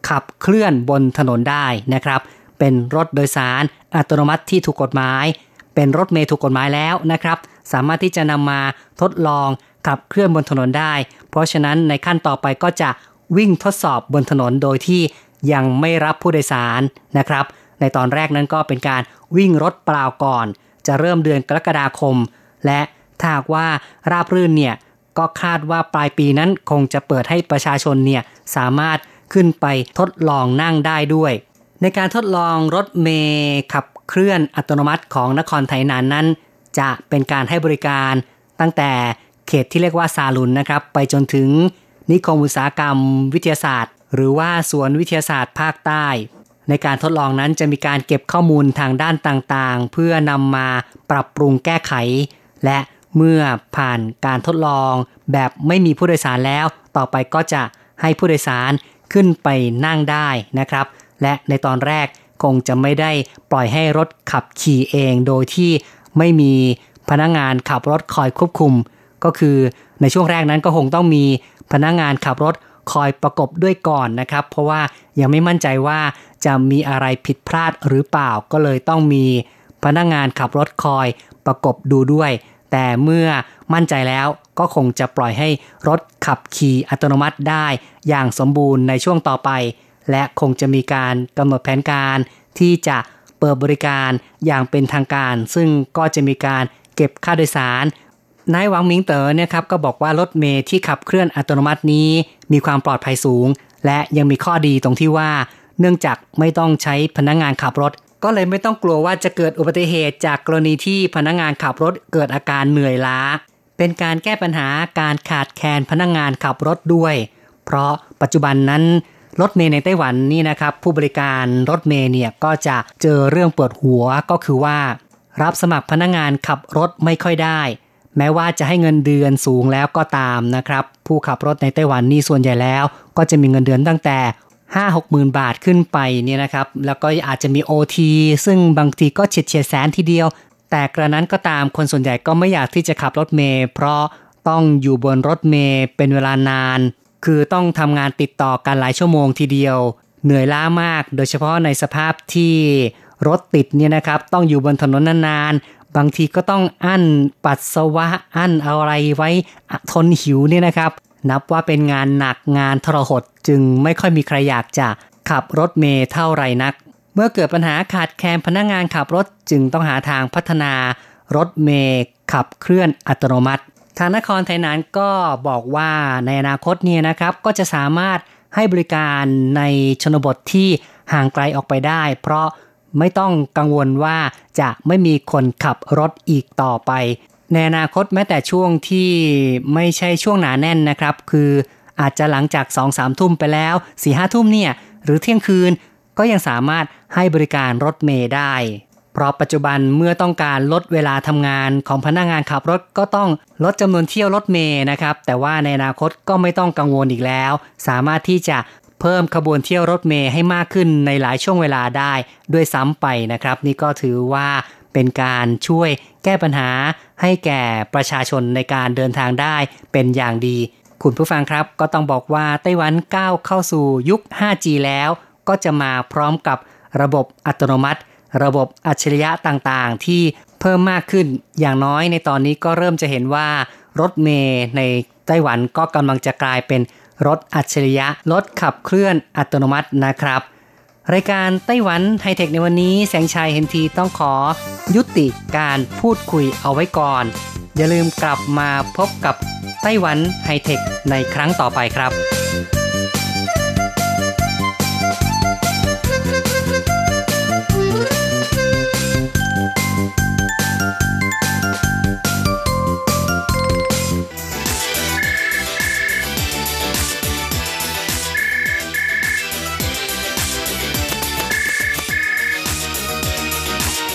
ขับเคลื่อนบนถนนได้นะครับ เป็นรถโดยสารอัตโนมัติที่ถูกกฎหมาย เป็นรถเมล์ถูกกฎหมายแล้วนะครับ สามารถที่จะนำมาทดลองขับเคลื่อนบนถนนได้ เพราะฉะนั้นในขั้นต่อไปก็จะวิ่งทดสอบบนถนนโดยที่ยังไม่รับผู้โดยสารนะครับ ในตอนแรกนั้นก็เป็นการวิ่งรถเปล่าก่อน จะเริ่มเดือนกรกฎาคม และถ้าว่าราบรื่นเนี่ยก็คาดว่าปลายปีนั้นคงจะเปิดให้ประชาชนเนี่ยสามารถขึ้นไปทดลองนั่งได้ด้วย ในการทดลองรถเมย์ขับเคลื่อนอัตโนมัติของนครไทยนานนั้น จะเป็นการให้บริการตั้งแต่เขตที่เรียกว่าซาลุนนะครับไปจนถึงนิคมอุตสาหกรรมวิทยาศาสตร์ หรือว่าสวนวิทยาศาสตร์ภาคใต้ ในการทดลองนั้นจะมีการเก็บข้อมูลทางด้านต่างๆ เพื่อนำมาปรับปรุงแก้ไข และเมื่อผ่านการทดลอง แบบไม่มีผู้โดยสารแล้ว ต่อไปก็จะให้ผู้โดยสารขึ้นไปนั่งได้นะครับ และในตอนแรกคงจะไม่ได้ปล่อยให้รถขับขี่เอง โดยที่ไม่มีพนักงงานขับรถคอยควบคุม ก็คือในช่วงแรกนั้นก็คงต้องมีพนักงงานขับรถคอยประกบด้วยก่อนนะครับ เพราะว่ายังไม่มั่นใจว่า จะมีอะไรผิดพลาดหรือเปล่าก็เลยต้องมีพนักงงานขับรถคอยประกบดูด้วย แต่เมื่อมั่นใจแล้วก็คงจะปล่อยให้รถขับขี่อัตโนมัติได้อย่างสมบูรณ์ในช่วงต่อไป และคงจะมีการกำหนดแผนการที่จะเปิดบริการอย่างเป็นทางการ ซึ่งก็จะมีการเก็บค่าโดยสารนายหวังมิงเต๋อเนี่ยครับก็บอกว่ารถเมย์ที่ขับเคลื่อนอัตโนมัตินี้มีความปลอดภัยสูง และยังมีข้อดีตรงที่ว่า เนื่องจากไม่ต้องใช้พนักงงานขับรถ ก็เลยไม่ต้องกลัวว่าจะเกิดอุบัติเหตุจากกรณีที่พนักงงานขับรถเกิดอาการเหนื่อยล้า เป็นการแก้ปัญหาการขาดแคลนพนักงงานขับรถด้วย เพราะปัจจุบันนั้นรถเมย์ในไต้หวันนี่นะครับ ผู้บริการรถเมย์เนี่ยก็จะเจอเรื่องปวดหัวก็คือว่า รับสมัครพนักงงานขับรถไม่ค่อยได้ แม้ว่าจะให้เงินเดือนสูงแล้วก็ตามนะครับ ผู้ขับรถในไต้หวันนี่ส่วนใหญ่แล้ว ก็จะมีเงินเดือนตั้งแต่ ห้าหกหมื่นบาทขึ้นไปเนี่ยนะครับ แล้วก็อาจจะมี OT ซึ่งบางทีก็เฉียดเฉียดแสนทีเดียว แต่กระนั้นก็ตามคนส่วนใหญ่ก็ไม่อยากที่จะขับรถเมย์เพราะต้องอยู่บนรถเมย์เป็นเวลานาน คือต้องทำงานติดต่อกันหลายชั่วโมงทีเดียว เหนื่อยล้ามาก โดยเฉพาะในสภาพที่รถติดเนี่ยนะครับ ต้องอยู่บนถนนนานๆ บางทีก็ต้องอั้นปัสสาวะอั้นอะไรไว้ทนหิวเนี่ยนะครับ นับว่าเป็นงานหนักงานทรหดจึงไม่ค่อยมีใครอยากจะขับรถเมย์เท่าไรนัก เมื่อเกิดปัญหาขาดแคลนพนักงงานขับรถจึงต้องหาทางพัฒนารถเมย์ขับเคลื่อนอัตโนมัติ ทางนครไทยนั้นก็บอกว่าในอนาคตเนี่ยนะครับก็จะสามารถให้บริการในชนบทที่ห่างไกลออกไปได้ เพราะไม่ต้องกังวลว่าจะไม่มีคนขับรถอีกต่อไป ในอนาคตแม้แต่ช่วงที่ไม่ใช่ช่วงหนาแน่นนะครับ คืออาจจะหลังจาก2อสามทุ่มไปแล้ว4ี่ห้าทุ่มเนี่ยหรือเที่ยงคืนก็ยังสามารถให้บริการรถเมย์ได้ เพราะปัจจุบันเมื่อต้องการลดเวลาทำงานของพนักงานขับรถก็ต้องลดจำนวนเที่ยวรถเมย์นะครับ แต่ว่าในอนาคตก็ไม่ต้องกังวลอีกแล้ว สามารถที่จะเพิ่มขบวนเที่ยวรถเมย์ให้มากขึ้นในหลายช่วงเวลาได้ด้วยซ้ำไปนะครับ นี่ก็ถือว่า เป็นการช่วยแก้ปัญหาให้แก่ประชาชนในการเดินทางได้เป็นอย่างดี คุณผู้ฟังครับก็ต้องบอกว่าไต้หวันก้าวเข้าสู่ยุค 5G แล้ว ก็จะมาพร้อมกับระบบอัตโนมัติ ระบบอัจฉริยะต่างๆ ที่เพิ่มมากขึ้นอย่างน้อยในตอนนี้ก็เริ่มจะเห็นว่ารถเมย์ในไต้หวันก็กำลังจะกลายเป็นรถอัจฉริยะ รถขับเคลื่อนอัตโนมัตินะครับ รายการไต้หวันไฮเทคในวันนี้แสงชัยเห็นทีต้องขอ ยุติการพูดคุยเอาไว้ก่อน อย่าลืมกลับมาพบกับไต้หวันไฮเทคในครั้งต่อไปครับ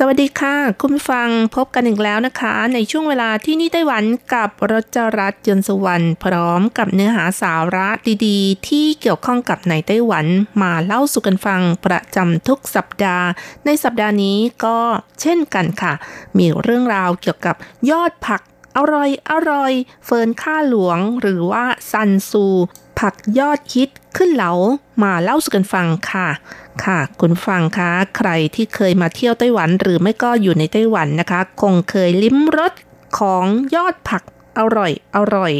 สวัสดีค่ะ คุณฟังพบกันอีกแล้วนะคะ ในช่วงเวลาที่นี่ไต้หวันกับรจรัสยนสวรรค์พร้อมกับเนื้อหาสาระดีๆ ที่เกี่ยวข้องกับในไต้หวันมาเล่าสู่กันฟังประจำทุกสัปดาห์ ในสัปดาห์นี้ก็เช่นกันค่ะ มีเรื่องราวเกี่ยวกับยอดผักอร่อยอร่อยเฟิร์นข้าหลวงหรือว่าซันซู ผักยอดฮิตขึ้นเหลามาเล่าสู่กันฟังค่ะ ค่ะคุณฟังคะใครที่เคยมาเที่ยวไต้หวันหรือไม่ก็อยู่ในไต้หวันนะคะ คงเคยลิ้มรสของยอดผักอร่อยอร่อย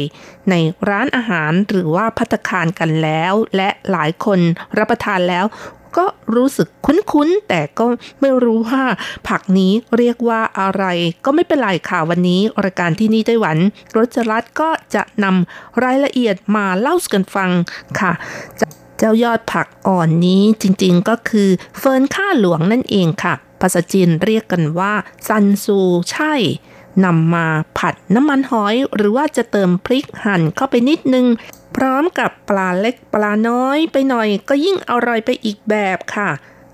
ในร้านอาหารหรือว่าพัตคารกันแล้ว และหลายคนรับประทานแล้ว ก็รู้สึกคุ้นๆ แต่ก็ไม่รู้ว่า ผักนี้เรียกว่าอะไร ก็ไม่เป็นไรค่ะวันนี้รายการที่นี่ไต้หวันรจรัสก็จะนำรายละเอียดมาเล่าสู่กันฟังค่ะ เจ้ายอดผักอ่อนนี้จริงๆก็คือเฟิร์นข้าหลวงนั่นเองค่ะ ภาษาจีนเรียกกันว่า山蘇菜นำมาผัดน้ำมันหอยหรือว่าจะเติมพริกหั่นเข้าไปนิดนึง พร้อมกับปลาเล็กปลาน้อยไปหน่อยก็ยิ่งอร่อยไปอีกแบบค่ะ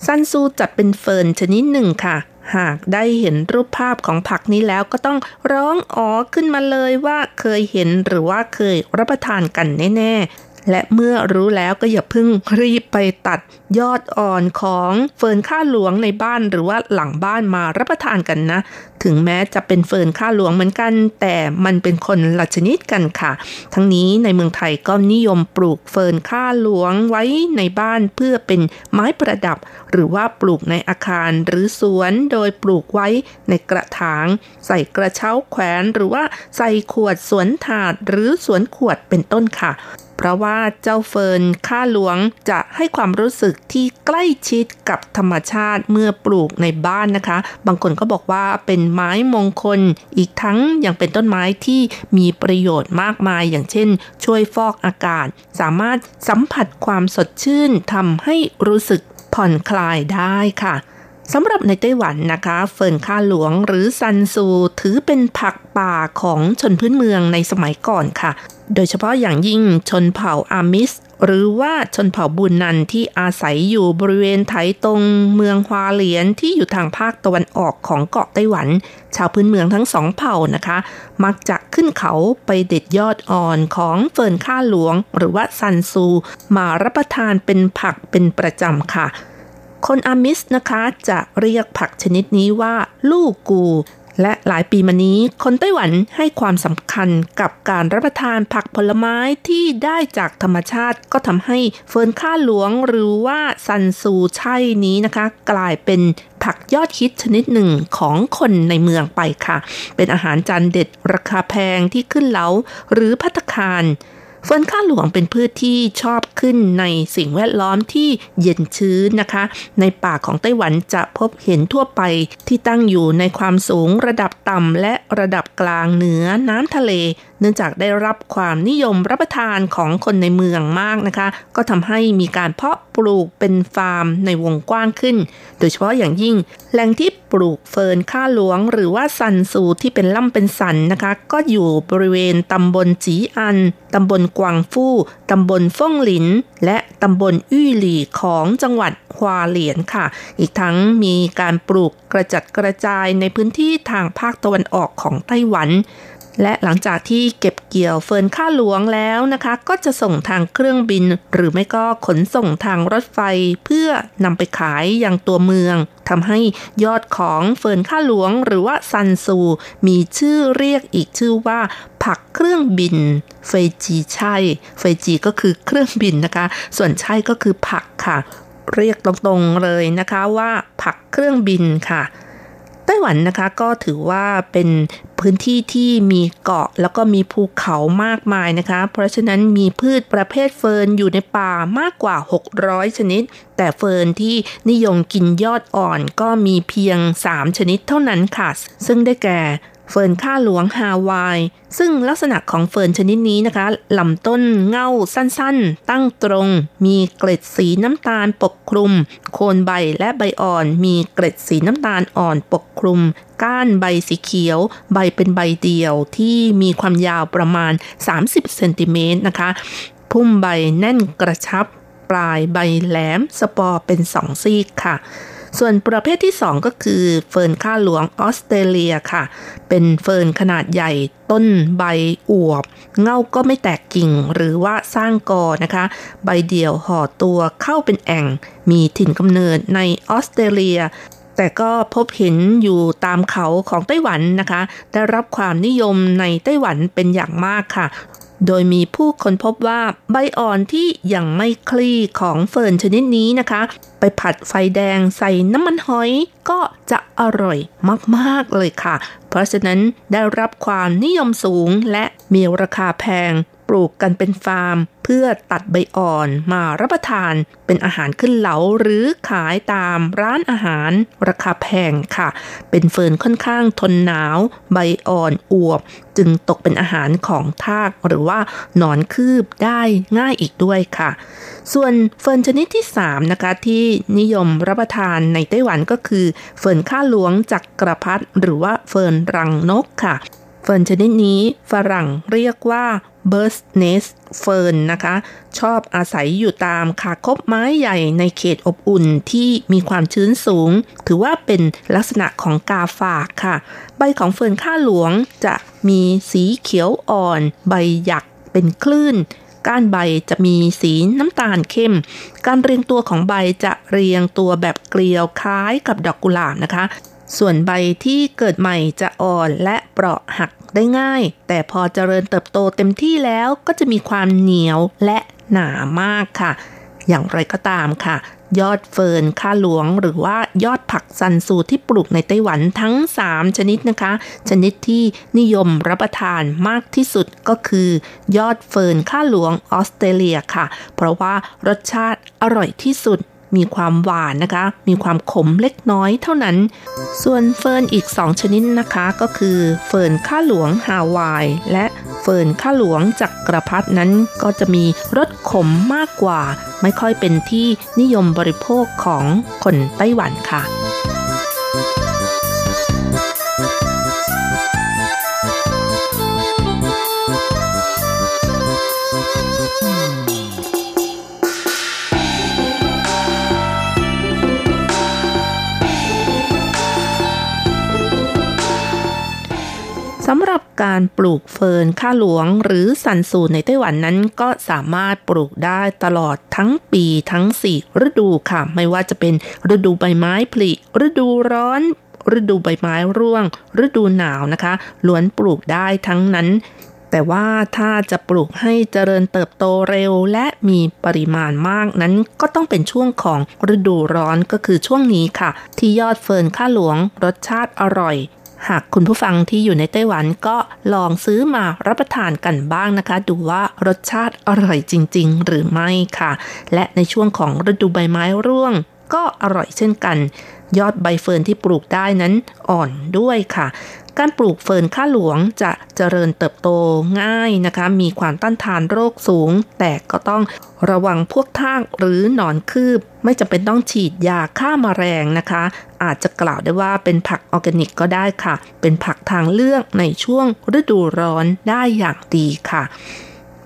山蘇จัดเป็นเฟิร์นชนิดหนึ่งค่ะ หากได้เห็นรูปภาพของผักนี้แล้วก็ต้องร้องอ๋อขึ้นมาเลยว่าเคยเห็นหรือว่าเคยรับประทานกันแน่ ๆ และเมื่อรู้แล้วก็อย่าเพิ่งรีบไปตัดยอดอ่อนของเฟิร์นข้าหลวงในบ้านหรือว่าหลังบ้านมารับประทานกันนะ ถึงแม้จะเป็นเฟิร์นข้าหลวงเหมือนกัน แต่มันเป็นคนละชนิดกันค่ะ ทั้งนี้ในเมืองไทยก็นิยมปลูกเฟิร์นข้าหลวงไว้ในบ้านเพื่อเป็นไม้ประดับ หรือว่าปลูกในอาคารหรือสวนโดยปลูกไว้ในกระถาง ใส่กระเช้าแขวนหรือว่าใส่ขวดสวนถาดหรือสวนขวดเป็นต้นค่ะ เพราะว่าเจ้าเฟิร์นข้าหลวงจะให้ความรู้สึกที่ใกล้ชิดกับธรรมชาติเมื่อปลูกในบ้านนะคะ บางคนก็บอกว่าเป็นไม้มงคล อีกทั้งยังเป็นต้นไม้ที่มีประโยชน์มากมาย อย่างเช่น ช่วยฟอกอากาศ สามารถสัมผัสความสดชื่นทำให้รู้สึกผ่อนคลายได้ค่ะ สำหรับในไต้หวันนะคะ เฟิร์นข้าหลวงหรือ山蘇ถือเป็นผักป่าของชนพื้นเมืองในสมัยก่อนค่ะ โดยเฉพาะอย่างยิ่งชนเผ่าอามิส หรือว่าชนเผ่าบูนันที่อาศัยอยู่บริเวณไถตงเมืองฮวาเหลียนที่อยู่ทางภาคตะวันออกของเกาะไต้หวัน ชาวพื้นเมืองทั้งสองเผ่านะคะ มักจะขึ้นเขาไปเด็ดยอดอ่อนของเฟิร์นข้าหลวง หรือว่า山蘇 มารับประทานเป็นผักเป็นประจำค่ะ คนอามิสนะคะจะเรียกผักชนิดนี้ว่า ลูกกู และหลายปีมานี้ คนไต้หวันให้ความสำคัญกับการรับประทานผักผลไม้ที่ได้จากธรรมชาติ ก็ทำให้เฟิร์นข้าหลวงหรือว่าซันซูใช่นี้นะคะ กลายเป็นผักยอดฮิตชนิดหนึ่งของคนในเมืองไปค่ะ เป็นอาหารจานเด็ดราคาแพงที่ขึ้นเหลาหรือภัตตาคาร เฟิร์นข้าหลวงเป็นพืชที่ชอบขึ้นในสิ่งแวดล้อมที่เย็นชื้นนะคะ ในป่าของไต้หวันจะพบเห็นทั่วไปที่ตั้งอยู่ในความสูงระดับต่ำและระดับกลางเหนือน้ำทะเลเนื่องจากได้รับความนิยมรับประทานของคนในเมืองมากนะคะ ก็ทำให้มีการเพาะปลูกเป็นฟาร์มในวงกว้างขึ้น โดยเฉพาะอย่างยิ่งแหล่งที่ปลูกเฟิร์นข้าหลวง หรือว่า山蘇ที่เป็นล่ำเป็นสันนะคะ ก็อยู่บริเวณตำบลจีอันตำบลกวางฟู่ตำบลฟ่งหลิน และตำบลอี้หลี่ของจังหวัดฮวาเหลียนค่ะ อีกทั้งมีการปลูกกระจัดกระจายในพื้นที่ทางภาคตะวันออกของไต้หวัน และหลังจากที่เก็บเกี่ยวเฟิร์นข้าหลวงแล้วนะคะ ก็จะส่งทางเครื่องบิน หรือไม่ก็ขนส่งทางรถไฟเพื่อนำไปขายยังตัวเมืองทำให้ยอดของเฟิร์นข้าหลวงหรือว่าซันซู มีชื่อเรียกอีกชื่อว่า ผักเครื่องบิน 飛機菜 飛機ก็คือเครื่องบินนะคะ ส่วนใช่ก็คือผักค่ะ เรียกตรงๆเลยนะคะว่า ผักเครื่องบินค่ะ ไต้หวันนะคะก็ถือว่าเป็นพื้นที่ที่มีเกาะแล้วก็มีภูเขามากมายนะคะ เพราะฉะนั้นมีพืชประเภทเฟิร์นอยู่ในป่ามากกว่า 600 ชนิด แต่เฟิร์นที่นิยมกินยอดอ่อนก็มีเพียง 3 ชนิดเท่านั้นค่ะ ซึ่งได้แก่ เฟิร์นข้าหลวงฮาวาย ซึ่งลักษณะของเฟิร์นชนิดนี้นะคะลำต้นเหง้าสั้นๆ ตั้งตรง มีเกล็ดสีน้ำตาลปกคลุม โคนใบและใบอ่อน มีเกล็ดสีน้ำตาลอ่อนปกคลุม ก้านใบสีเขียว ใบเป็นใบเดี่ยวที่มีความยาวประมาณ 30เซนติเมตรนะคะ พุ่มใบแน่นกระชับ ปลายใบแหลม สปอร์เป็นสองซีกค่ะ ส่วนประเภทที่ 2 ก็คือเฟิร์นข้าหลวงออสเตรเลียค่ะ เป็นเฟิร์นขนาดใหญ่ต้นใบอวบ เง่าก็ไม่แตกกิ่งหรือว่าสร้างกอนะคะ ใบเดี่ยวห่อตัวเข้าเป็นแอ่ง มีถิ่นกำเนิดในออสเตรเลียแต่ก็พบเห็นอยู่ตามเขาของไต้หวันนะคะ ได้รับความนิยมในไต้หวันเป็นอย่างมากค่ะ โดยมีผู้ค้นพบว่าใบอ่อนที่ยังไม่คลี่ของเฟิร์นชนิดนี้นะคะ ไปผัดไฟแดงใส่น้ำมันหอยก็จะอร่อยมาก ๆ เลยค่ะ เพราะฉะนั้นได้รับความนิยมสูงและมีราคาแพง ปลูกกันเป็นฟาร์ม เพื่อตัดใบอ่อนมารับประทานเป็นอาหารขึ้นเหลาหรือขายตามร้านอาหาร ราคาแพงค่ะ เป็นเฟิร์นค่อนข้างทนหนาว ใบอ่อนอวบ จึงตกเป็นอาหารของทากหรือว่าหนอนคืบได้ง่ายอีกด้วยค่ะ ส่วนเฟิร์นชนิดที่ 3 นะคะ ที่นิยมรับประทานในไต้หวันก็คือเฟิร์นข้าหลวงจักรพรรดิหรือว่าเฟิร์นรังนกค่ะเฟิร์นชนิดนี้ฝรั่งเรียกว่า Bird's Nest Fern นะคะ ชอบอาศัยอยู่ตามขาคบไม้ใหญ่ในเขตอบอุ่นที่มีความชื้นสูง ถือว่าเป็นลักษณะของกาฝากค่ะ ใบของเฟิร์นข้าหลวงจะมีสีเขียวอ่อน ใบหยักเป็นคลื่น ก้านใบจะมีสีน้ำตาลเข้ม การเรียงตัวของใบจะเรียงตัวแบบเกลียวคล้ายกับดอกกุหลาบนะคะ ส่วนใบที่เกิดใหม่จะอ่อนและเปราะหักได้ง่าย แต่พอเจริญเติบโตเต็มที่แล้วก็จะมีความเหนียวและหนามากค่ะ อย่างไรก็ตามค่ะ ยอดเฟิร์นข้าหลวงหรือว่ายอดผักซันซูที่ปลูกในไต้หวันทั้ง 3 ชนิดนะคะ ชนิดที่นิยมรับประทานมากที่สุดก็คือ ยอดเฟิร์นข้าหลวงออสเตรเลียค่ะ เพราะว่ารสชาติอร่อยที่สุด มีความหวานนะคะ มีความขมเล็กน้อยเท่านั้น ส่วนเฟิร์นอีก 2 ชนิดนะคะก็คือเฟิร์นข้าหลวงฮาวาย และเฟิร์นข้าหลวงจักกระพัดนั้นก็จะมีรสขมมากกว่า ไม่ค่อยเป็นที่นิยมบริโภคของคนไต้หวันค่ะ การปลูกเฟิร์นข้าหลวงหรือสันสูในไต้หวันนั้นก็สามารถปลูกได้ตลอดทั้งปีทั้งสี่ฤดูค่ะ ไม่ว่าจะเป็นฤดูใบไม้ผลิฤดูร้อนฤดูใบไม้ร่วง ฤดูหนาวนะคะ ล้วนปลูกได้ทั้งนั้น แต่ว่าถ้าจะปลูกให้เจริญเติบโตเร็วและมีปริมาณมากนั้น ก็ต้องเป็นช่วงของฤดูร้อนก็คือช่วงนี้ค่ะ ที่ยอดเฟิร์นข้าหลวงรสชาติอร่อย หากคุณผู้ฟังที่อยู่ในไต้หวันก็ลองซื้อมารับประทานกันบ้างนะคะ ดูว่ารสชาติอร่อยจริง ๆ หรือไม่ค่ะ และในช่วงของฤดูใบไม้ร่วง ก็อร่อยเช่นกัน ยอดใบเฟิร์นที่ปลูกได้นั้นอ่อนด้วยค่ะ การปลูกเฟิร์นข้าหลวงจะเจริญเติบโตง่ายนะคะ มีความต้านทานโรคสูง แต่ก็ต้องระวังพวกทากหรือหนอนคืบ ไม่จำเป็นต้องฉีดยาฆ่ามาแมลงนะคะ อาจจะกล่าวได้ว่าเป็นผักออร์แกนิกก็ได้ค่ะ เป็นผักทางเลือกในช่วงฤดูร้อนได้อย่างดีค่ะ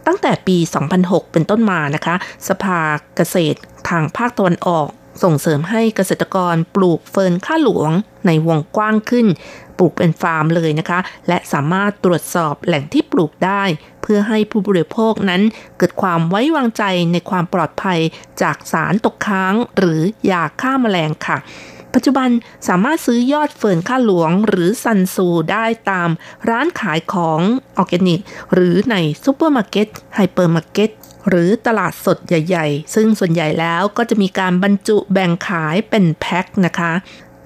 ตั้งแต่ปี 2006 เป็นต้นมานะคะ สภาเกษตรทางภาคตะวันออก ส่งเสริมให้เกษตรกรปลูกเฟิร์นข้าหลวงในวงกว้างขึ้น ปลูกเป็นฟาร์มเลยนะคะ และสามารถตรวจสอบแหล่งที่ปลูกได้ เพื่อให้ผู้บริโภคนั้นเกิดความไว้วางใจในความปลอดภัยจากสารตกค้าง หรือยาฆ่ามาแมลงค่ะปัจจุบันสามารถซื้อยอดเฟิร์นข้าหลวงหรือซันซูได้ตามร้านขายของออร์แกนิก หรือในซูเปอร์มาร์เก็ตไฮเปอร์มาร์เก็ตหรือตลาดสดใหญ่ ๆ ซึ่งส่วนใหญ่แล้วก็จะมีการบรรจุแบ่งขายเป็นแพ็คนะคะ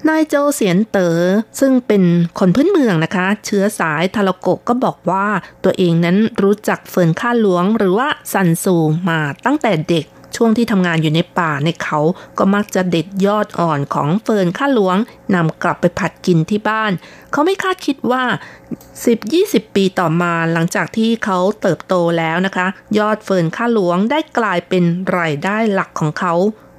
นายโจเสียนเตอ๋อซึ่งเป็นคนพื้นเมืองนะคะ เชื้อสายทาโรโกก็บอกว่าตัวเองนั้นรู้จักเฟิร์นข้าหลวงหรือว่าซันซูมาตั้งแต่เด็กช่วงที่ทำงานอยู่ในป่าในเขาก็มักจะเด็ดยอดอ่อนของเฟิร์นข้าหลวงนำกลับไปผัดกินที่บ้าน เขาไม่คาดคิดว่า 10-20 ปีต่อมาหลังจากที่เขาเติบโตแล้วนะคะ ยอดเฟิร์นข้าหลวงได้กลายเป็นรายได้หลักของเขา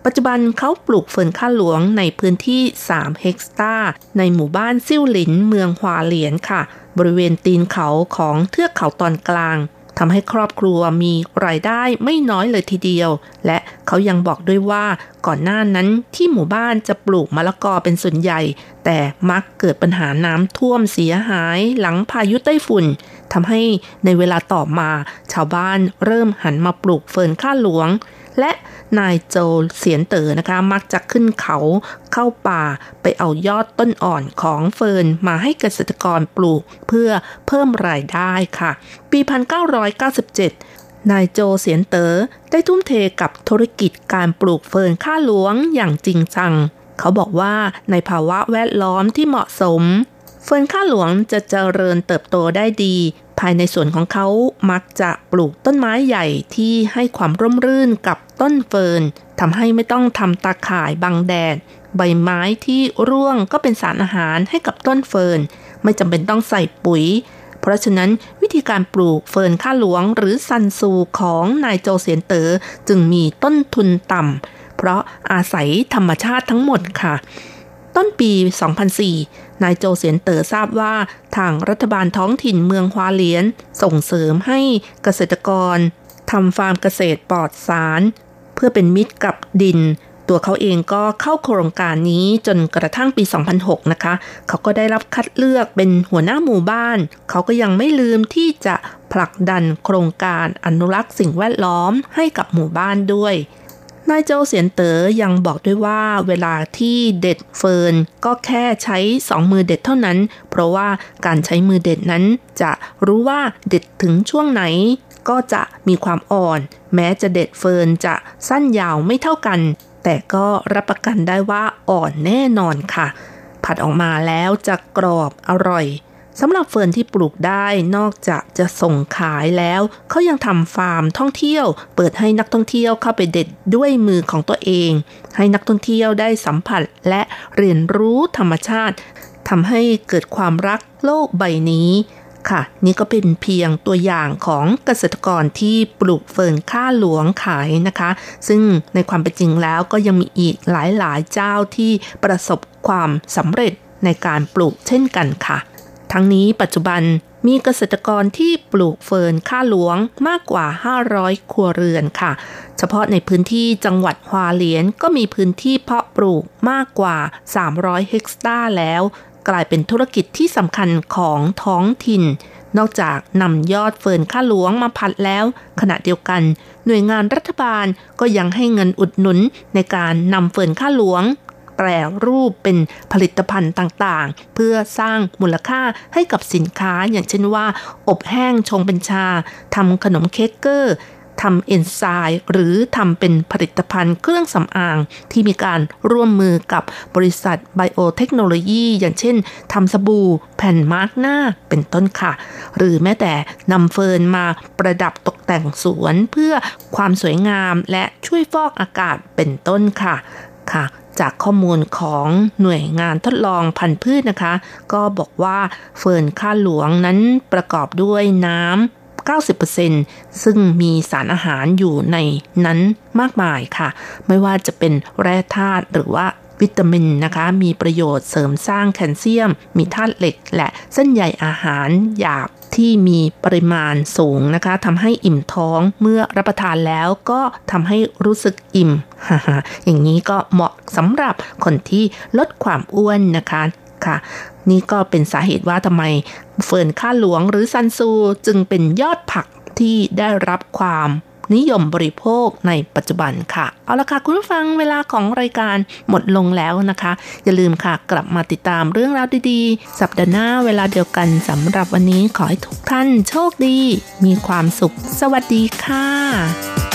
ปัจจุบันเขาปลูกเฟิร์นข้าหลวงในพื้นที่ 3 เฮกตาร์ในหมู่บ้านซิ่วหลินเมืองฮวาเหลียนค่ะ บริเวณตีนเขาของเทือกเขาตอนกลางทำให้ครอบครัวมีรายได้ไม่น้อยเลยทีเดียว และเขายังบอกด้วยว่าก่อนหน้านั้นที่หมู่บ้านจะปลูกมะละกอเป็นส่วนใหญ่ แต่มักเกิดปัญหาน้ำท่วมเสียหายหลังพายุไต้ฝุ่นทำให้ในเวลาต่อมา ชาวบ้านเริ่มหันมาปลูกเฟิร์นข้าหลวง และนายโจเสียนเต๋อนะคะ มักจะขึ้นเขาเข้าป่าไปเอายอดต้นอ่อนของเฟิร์นมาให้เกษตรกรปลูกเพื่อเพิ่มรายได้ค่ะ ปี 1997 นายโจเสียนเต๋อได้ทุ่มเทกับธุรกิจการปลูกเฟิร์นข้าหลวงอย่างจริงจัง เขาบอกว่าในภาวะแวดล้อมที่เหมาะสม เฟิร์นข้าหลวงจะเจริญเติบโตได้ดี ภายในสวนของเขามักจะปลูกต้นไม้ใหญ่ที่ให้ความร่มรื่นกับต้นเฟิร์นทำให้ไม่ต้องทำตาข่ายบังแดด ใบไม้ที่ร่วงก็เป็นสารอาหารให้กับต้นเฟิร์นไม่จำเป็นต้องใส่ปุ๋ย เพราะฉะนั้นวิธีการปลูกเฟิร์นข้าหลวงหรือซันซูของนายโจเสียนเตอ๋อจึงมีต้นทุนต่ำเพราะอาศัยธรรมชาติทั้งหมดค่ะ ต้นปี 2004 นายโจเสียนเต๋อทราบว่าทางรัฐบาลท้องถิ่นเมืองฮวาเลียน ส่งเสริมให้เกษตรกรทำฟาร์มเกษตรปลอดสาร เพื่อเป็นมิตรกับดิน ตัวเขาเองก็เข้าโครงการนี้จนกระทั่งปี 2006 นะคะ เขาก็ได้รับคัดเลือกเป็นหัวหน้าหมู่บ้าน เขาก็ยังไม่ลืมที่จะผลักดันโครงการอนุรักษ์สิ่งแวดล้อมให้กับหมู่บ้านด้วย นายโจเสียนเต๋อยังบอกด้วยว่าเวลาที่เด็ดเฟิร์นก็แค่ใช้สองมือเด็ดเท่านั้น เพราะว่าการใช้มือเด็ดนั้น จะรู้ว่าเด็ดถึงช่วงไหน ก็จะมีความอ่อน แม้จะเด็ดเฟิร์นจะสั้นยาวไม่เท่ากัน แต่ก็รับประกันได้ว่าอ่อนแน่นอนค่ะ ผัดออกมาแล้วจะกรอบอร่อย สำหรับเฟิร์นที่ปลูกได้นอกจากจะส่งขายแล้วเขายังทำฟาร์มท่องเที่ยว เปิดให้นักท่องเที่ยวเข้าไปเด็ดด้วยมือของตัวเอง ให้นักท่องเที่ยวได้สัมผัสและเรียนรู้ธรรมชาติทำให้เกิดความรักโลกใบนี้ค่ะ นี่ก็เป็นเพียงตัวอย่างของเกษตรกรที่ปลูกเฟิร์นข้าหลวงขายนะคะ ซึ่งในความเป็นจริงแล้วก็ยังมีอีกหลายๆเจ้าที่ประสบความสำเร็จในการปลูกเช่นกันค่ะ ทั้งนี้ปัจจุบันมีเกษตรกรที่ปลูกเฟิร์นข้าหลวงมากกว่า 500 ครัวเรือนค่ะ เฉพาะในพื้นที่จังหวัดฮวาเลียนก็มีพื้นที่เพาะปลูกมากกว่า 300 เฮกตาร์แล้ว กลายเป็นธุรกิจที่สำคัญของท้องถิ่น นอกจากนำยอดเฟิร์นข้าหลวงมาพัดแล้ว ขณะเดียวกัน หน่วยงานรัฐบาลก็ยังให้เงินอุดหนุนในการนำเฟิร์นข้าหลวง แปรรูปเป็นผลิตภัณฑ์ต่างๆ เพื่อสร้างมูลค่าให้กับสินค้าอย่างเช่นว่า อบแห้งชงเป็นชาทำขนมแครกเกอร์ทำเอนไซม์หรือทำเป็นผลิตภัณฑ์เครื่องสำอาง ที่มีการร่วมมือกับบริษัทไบโอเทคโนโลยีอย่างเช่นทำสบู่แผ่นมาสก์หน้าเป็นต้นค่ะ หรือแม้แต่นำเฟิร์นมาประดับตกแต่งสวนเพื่อความสวยงามและช่วยฟอกอากาศเป็นต้นค่ะ ค่ะ จากข้อมูลของหน่วยงานทดลองพันธุ์พืชนะคะ ก็บอกว่าเฟิร์นข้าหลวงนั้นประกอบด้วยน้ำ90%ซึ่งมีสารอาหารอยู่ในนั้นมากมายค่ะ ไม่ว่าจะเป็นแร่ธาตุหรือว่าวิตามินนะคะ มีประโยชน์เสริมสร้างแคลเซียม มีธาตุเหล็ก และเส้นใยอาหารหยาบ ที่มีปริมาณสูงนะคะทำให้อิ่มท้องเมื่อรับประทานแล้วก็ทำให้รู้สึกอิ่ม อย่างนี้ก็เหมาะสำหรับคนที่ลดความอ้วนนะคะค่ะนี่ก็เป็นสาเหตุว่าทำไมเฟิร์นข้าหลวงหรือซันซูจึงเป็นยอดผักที่ได้รับความ นิยมบริโภคในปัจจุบันค่ะ เอาละค่ะคุณผู้ฟังเวลาของรายการหมดลงแล้วนะคะ อย่าลืมค่ะกลับมาติดตามเรื่องราวดีๆ สัปดาห์หน้าเวลาเดียวกันสำหรับวันนี้ขอให้ทุกท่านโชคดี มีความสุข สวัสดีค่ะ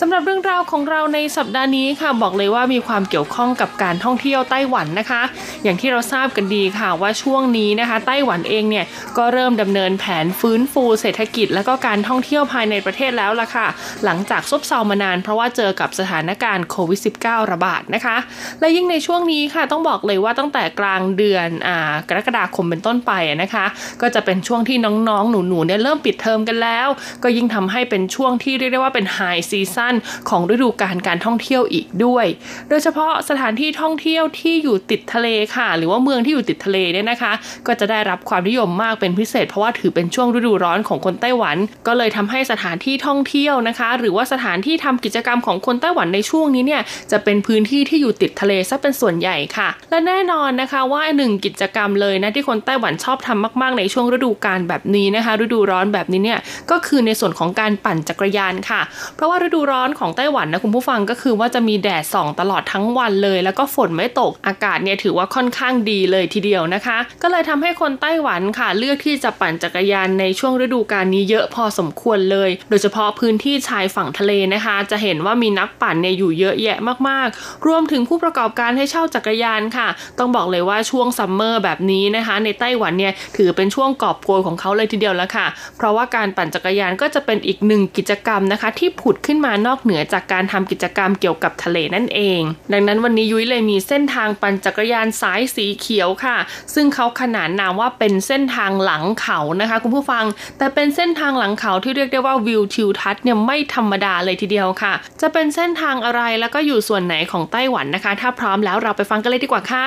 สำหรับเรื่องราวของเราในสัปดาห์นี้ค่ะบอกเลยว่ามีความเกี่ยวข้องกับการท่องเที่ยวไต้หวันนะคะ อย่างที่เราทราบกันดีค่ะว่าช่วงนี้นะคะ ไต้หวันเองเนี่ยก็เริ่มดำเนินแผนฟื้นฟูเศรษฐกิจ และก็การท่องเที่ยวภายในประเทศแล้วล่ะค่ะ หลังจากซบเซามานานเพราะว่าเจอกับสถานการณ์โควิด -19 ระบาดนะคะ และยิ่งในช่วงนี้ค่ะต้องบอกเลยว่าตั้งแต่กลางเดือนกรกฎาคมเป็นต้นไปนะคะ ก็จะเป็นช่วงที่น้องๆ หนูๆเนี่ยเริ่มปิดเทอมกันแล้ว ก็ยิ่งทำให้เป็นช่วงที่เรียกได้ว่าเป็นไฮซีซั่นของฤดูกาลการท่องเที่ยวอีกด้วย โดยเฉพาะสถานที่ท่องเที่ยวที่อยู่ติดทะเลค่ะ หรือว่าเมืองที่อยู่ติดทะเลเนี่ยนะคะ ก็จะได้รับความนิยมมากเป็นพิเศษ เพราะว่าถือเป็นช่วงฤดูร้อนของคนไต้หวัน ก็เลยทำให้สถานที่ท่องเที่ยวนะคะ หรือว่าสถานที่ทำกิจกรรมของคนไต้หวันในช่วงนี้เนี่ยจะเป็นพื้นที่ที่อยู่ติดทะเลซะเป็นส่วนใหญ่ค่ะ และแน่นอนนะคะว่าหนึ่งกิจกรรมเลยนะที่คนไต้หวันชอบทำมาก ๆ ในช่วงฤดูกาลแบบนี้นะคะ ฤดูร้อนแบบนี้เนี่ยก็คือในส่วนของการปั่นจักรยานค่ะ เพราะว่าฤดูร้อน้อนของไต้หวันนะคุณผู้ฟังก็คือว่าจะมีแดดส่องตลอดทั้งวันเลย แล้วก็ฝนไม่ตกอากาศเนี่ยถือว่าค่อนข้างดีเลยทีเดียวนะคะ ก็เลยทำให้คนไต้หวันค่ะ เลือกที่จะปั่นจักรยานในช่วงฤดูกาลนี้เยอะพอสมควรเลย โดยเฉพาะพื้นที่ชายฝั่งทะเลนะคะ จะเห็นว่ามีนักปั่นเนี่ยอยู่เยอะแยะมากๆ รวมถึงผู้ประกอบการให้เช่าจักรยานค่ะ ต้องบอกเลยว่าช่วงซัมเมอร์แบบนี้นะคะ ในไต้หวันเนี่ยถือเป็นช่วงกอบโกยของเขาเลยทีเดียวแล้วค่ะ เพราะว่าการปั่นจักรยานก็จะเป็นอีกหนึ่งกิจกรรมนะคะ ที่ผุดขึ้นมานอกเหนือจากการทำกิจกรรมเกี่ยวกับทะเลนั่นเอง ดังนั้นวันนี้ยุ้ยเลยมีเส้นทางปั่นจักรยานสายสีเขียวค่ะ ซึ่งเขาขนานนามว่าเป็นเส้นทางหลังเขานะคะคุณผู้ฟัง แต่เป็นเส้นทางหลังเขาที่เรียกได้ว่าวิวทิวทัศน์เนี่ยไม่ธรรมดาเลยทีเดียวค่ะ จะเป็นเส้นทางอะไรแล้วก็อยู่ส่วนไหนของไต้หวันนะคะ ถ้าพร้อมแล้วเราไปฟังกันเลยดีกว่าค่ะ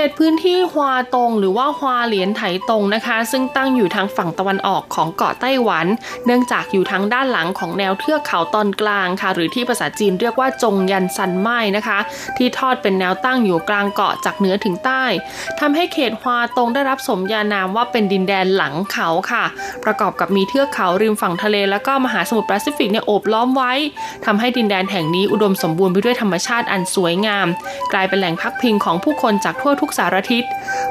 ขตพื้นที่ฮวาตงหรือว่าฮวาเหลียนไถตงนะคะ ซึ่งตั้งอยู่ทางฝั่งตะวันออกของเกาะไต้หวัน เนื่องจากอยู่ทางด้านหลังของแนวเทือกเขาตอนกลางค่ะ หรือที่ภาษาจีนเรียกว่าจงยันซันไม้นะคะ ที่ทอดเป็นแนวตั้งอยู่กลางเกาะจากเหนือถึงใต้ทำให้เขตฮวาตงได้รับสมญานามว่าเป็นดินแดนหลังเขาค่ะ ประกอบกับมีเทือกเขาริมฝั่งทะเล แล้วก็มหาสมุทรแปซิฟิกเนี่ยโอบล้อมไว้ทำให้ดินแดนแห่งนี้อุดมสมบูรณ์ไปด้วยธรรมชาติอันสวยงาม กลายเป็นแหล่งพักพิงของผู้คนจากทั่วทุกสารทิศ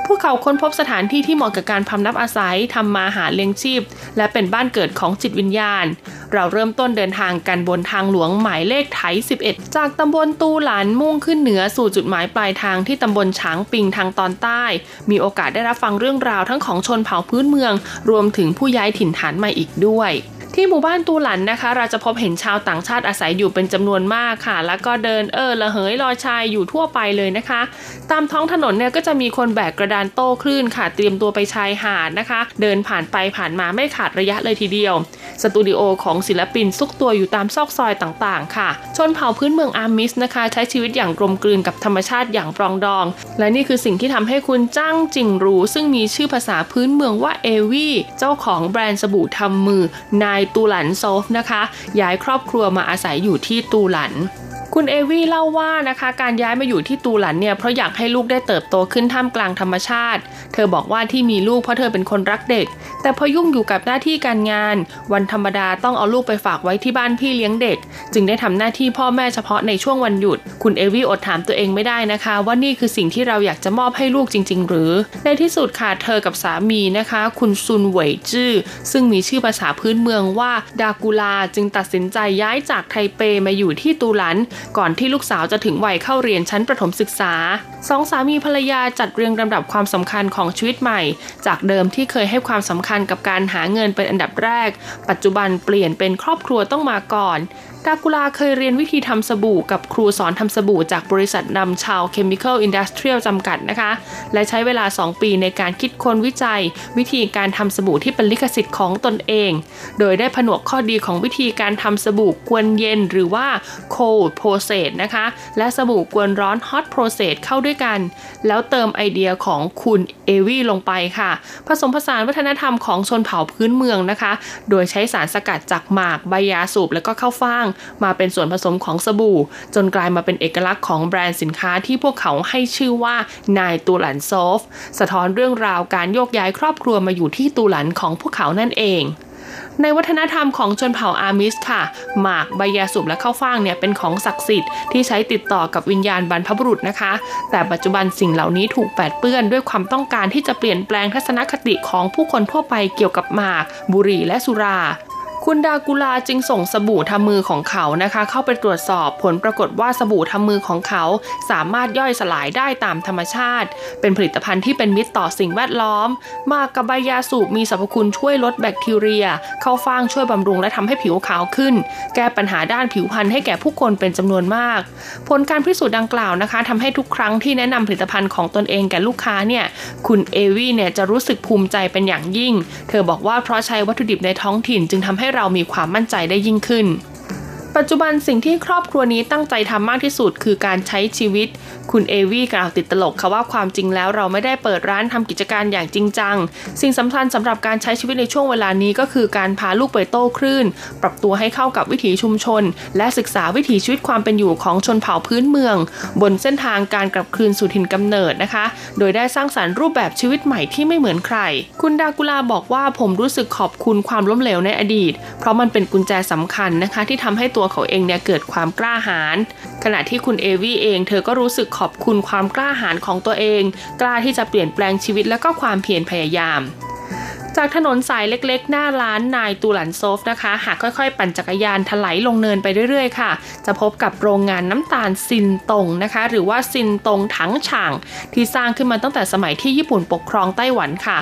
พวกเขาค้นพบสถานที่ที่เหมาะกับการพำนักอาศัยทำมาหาเลี้ยงชีพ และเป็นบ้านเกิดของจิตวิญญาณ เราเริ่มต้นเดินทางกันบนทางหลวงหมายเลขไถ11 จากตำบลตูหลานมุ่งขึ้นเหนือสู่จุดหมายปลายทางที่ตำบลฉางปิงทางตอนใต้ มีโอกาสได้รับฟังเรื่องราวทั้งของชนเผ่าพื้นเมือง รวมถึงผู้ย้ายถิ่นฐานใหม่อีกด้วย ที่หมู่บ้านตูหลันนะคะ เราจะพบเห็นชาวต่างชาติอาศัยอยู่เป็นจำนวนมากค่ะ แล้วก็เดินเอ้อระเหยลอยชายอยู่ทั่วไปเลยนะคะ ตามท้องถนนเนี่ยก็จะมีคนแบกกระดานโต้คลื่นค่ะ เตรียมตัวไปชายหาดนะคะ เดินผ่านไปผ่านมาไม่ขาดระยะเลยทีเดียว สตูดิโอของศิลปินซุกตัวอยู่ตามซอกซอยต่างๆ ค่ะ ชนเผ่าพื้นเมืองอาร์มิสนะคะ ใช้ชีวิตอย่างกลมกลืนกับธรรมชาติอย่างปรองดอง และนี่คือสิ่งที่ทำให้คุณจ้างจิงรูซึ่งมีชื่อภาษาพื้นเมืองว่าเอวีเจ้าของแบรนด์สบู่ทำมือนายตูหลันโซฟนะคะ ย้ายครอบครัวมาอาศัยอยู่ที่ตูหลัน คุณเอวี่เล่าว่านะคะการย้ายมาอยู่ที่ตูหลันเนี่ยเพราะอยากให้ลูกได้เติบโตขึ้นท่ามกลางธรรมชาติ เธอบอกว่าที่มีลูกเพราะเธอเป็นคนรักเด็ก แต่พอยุ่งอยู่กับหน้าที่การงาน วันธรรมดาต้องเอาลูกไปฝากไว้ที่บ้านพี่เลี้ยงเด็ก จึงได้ทำหน้าที่พ่อแม่เฉพาะในช่วงวันหยุด คุณเอวี่อดถามตัวเองไม่ได้นะคะ ว่านี่คือสิ่งที่เราอยากจะมอบให้ลูกจริง ๆ หรือ ในที่สุดค่ะเธอกับสามีนะคะ คุณซุนเหวยจื้อซึ่งมีชื่อภาษาพื้นเมืองว่าดากูลาจึงตัดสินใจย้ายจากไทเปมาอยู่ที่ตูหลันก่อนที่ลูกสาวจะถึงวัยเข้าเรียนชั้นประถมศึกษาสองสามีภรรยาจัดเรียงลำดับความสำคัญของชีวิตใหม่ จากเดิมที่เคยให้ความสำคัญกับการหาเงินเป็นอันดับแรก ปัจจุบันเปลี่ยนเป็นครอบครัวต้องมาก่อน ดากุลาเคยเรียนวิธีทำสบู่กับครูสอนทำสบู่จากบริษัทนำชาว Chemical Industrial จำกัดนะคะ และใช้เวลา 2 ปีในการคิดค้นวิจัย วิธีการทำสบู่ที่เป็นลิขสิทธิ์ของตนเอง โดยได้ผนวกข้อดีของวิธีการทำสบู่กวนเย็นหรือว่า cold process นะคะ และสบู่กวนร้อน hot process เข้าด้วยกัน แล้วเติมไอเดียของคุณเอวี่ลงไปค่ะ ผสมผสานวัฒนธรรมของชนเผ่าพื้นเมืองนะคะ โดยใช้สารสกัดจากหมากใบยาสูบและก็ข้าวฟ่างมาเป็นส่วนผสมของสบู่ จนกลายมาเป็นเอกลักษณ์ของแบรนด์สินค้าที่พวกเขาให้ชื่อว่านายตูหลันโซฟ สะท้อนเรื่องราวการโยกย้ายครอบครัวมาอยู่ที่ตูหลันของพวกเขานั่นเองในวัฒนธรรมของชนเผ่าอามิสค่ะ หมากใบยาสูบและข้าวฟ่างเนี่ยเป็นของศักดิ์สิทธิ์ที่ใช้ติดต่อกับวิญญาณบรรพบุรุษนะคะ แต่ปัจจุบันสิ่งเหล่านี้ถูกแปดเปื้อนด้วยความต้องการที่จะเปลี่ยนแปลงทัศนคติของผู้คนทั่วไปเกี่ยวกับหมาก บุหรี่และสุรา คุณดากุลาจึงส่งสบู่ทำมือของเขานะคะ เข้าไปตรวจสอบผลปรากฏว่าสบู่ทำมือของเขา สามารถย่อยสลายได้ตามธรรมชาติ เป็นผลิตภัณฑ์ที่เป็นมิตรต่อสิ่งแวดล้อม มากกับใบยาสูบมีสรรพคุณช่วยลดแบคทีเรีย เข้าฟางช่วยบำรุงและทำให้ผิวขาวขึ้น แก้ปัญหาด้านผิวพรรณให้แก่ผู้คนเป็นจำนวนมาก ผลการพิสูจน์ดังกล่าวนะคะทำให้ทุกครั้งที่แนะนำผลิตภัณฑ์ของตนเองแก่ลูกค้าเนี่ยคุณเอวี่เนี่ยจะรู้สึกภูมิใจเป็นอย่างยิ่ง เธอบอกว่าเพราะใช้วัตถุดิบในท้องถิ่นจึงทำให้เรามีความมั่นใจได้ยิ่งขึ้น ปัจจุบันสิ่งที่ครอบครัวนี้ตั้งใจทำมากที่สุดคือการใช้ชีวิต คุณเอวี่กล่าวติดตลกค่ะว่าความจริงแล้วเราไม่ได้เปิดร้านทำกิจการอย่างจริงจัง สิ่งสำคัญสำหรับการใช้ชีวิตในช่วงเวลานี้ก็คือการพาลูกไปโต้คลื่น ปรับตัวให้เข้ากับวิถีชุมชน และศึกษาวิถีชีวิตความเป็นอยู่ของชนเผ่าพื้นเมือง บนเส้นทางการกลับคืนสู่ถิ่นกำเนิดนะคะ โดยได้สร้างสารรค์รูปแบบชีวิตใหม่ที่ไม่เหมือนใคร คุณดากุลาบอกว่าผมรู้สึกขอบคุณความล้มเหลวในอดีต เพราะมันเป็นกุญแจสำคัญนะคะที่ทำให้ตัวเขาเองเนี่ยเกิดความกล้าหาญขณะที่คุณเอวี่เอง เธอก็รู้สึกขอบคุณความกล้าหาญของตัวเอง กล้าที่จะเปลี่ยนแปลงชีวิตและก็ความเพียรพยายาม จากถนนสายเล็กๆ หน้าร้านนายตูหลันโซฟนะคะ หากค่อยๆ ปั่นจักรยานถลายลงเนินไปเรื่อยๆ ค่ะ จะพบกับโรงงานน้ำตาลซินตงนะคะ หรือว่าซินตงถังฉ่าง ที่สร้างขึ้นมาตั้งแต่สมัยที่ญี่ปุ่นปกครองไต้หวันค่ะ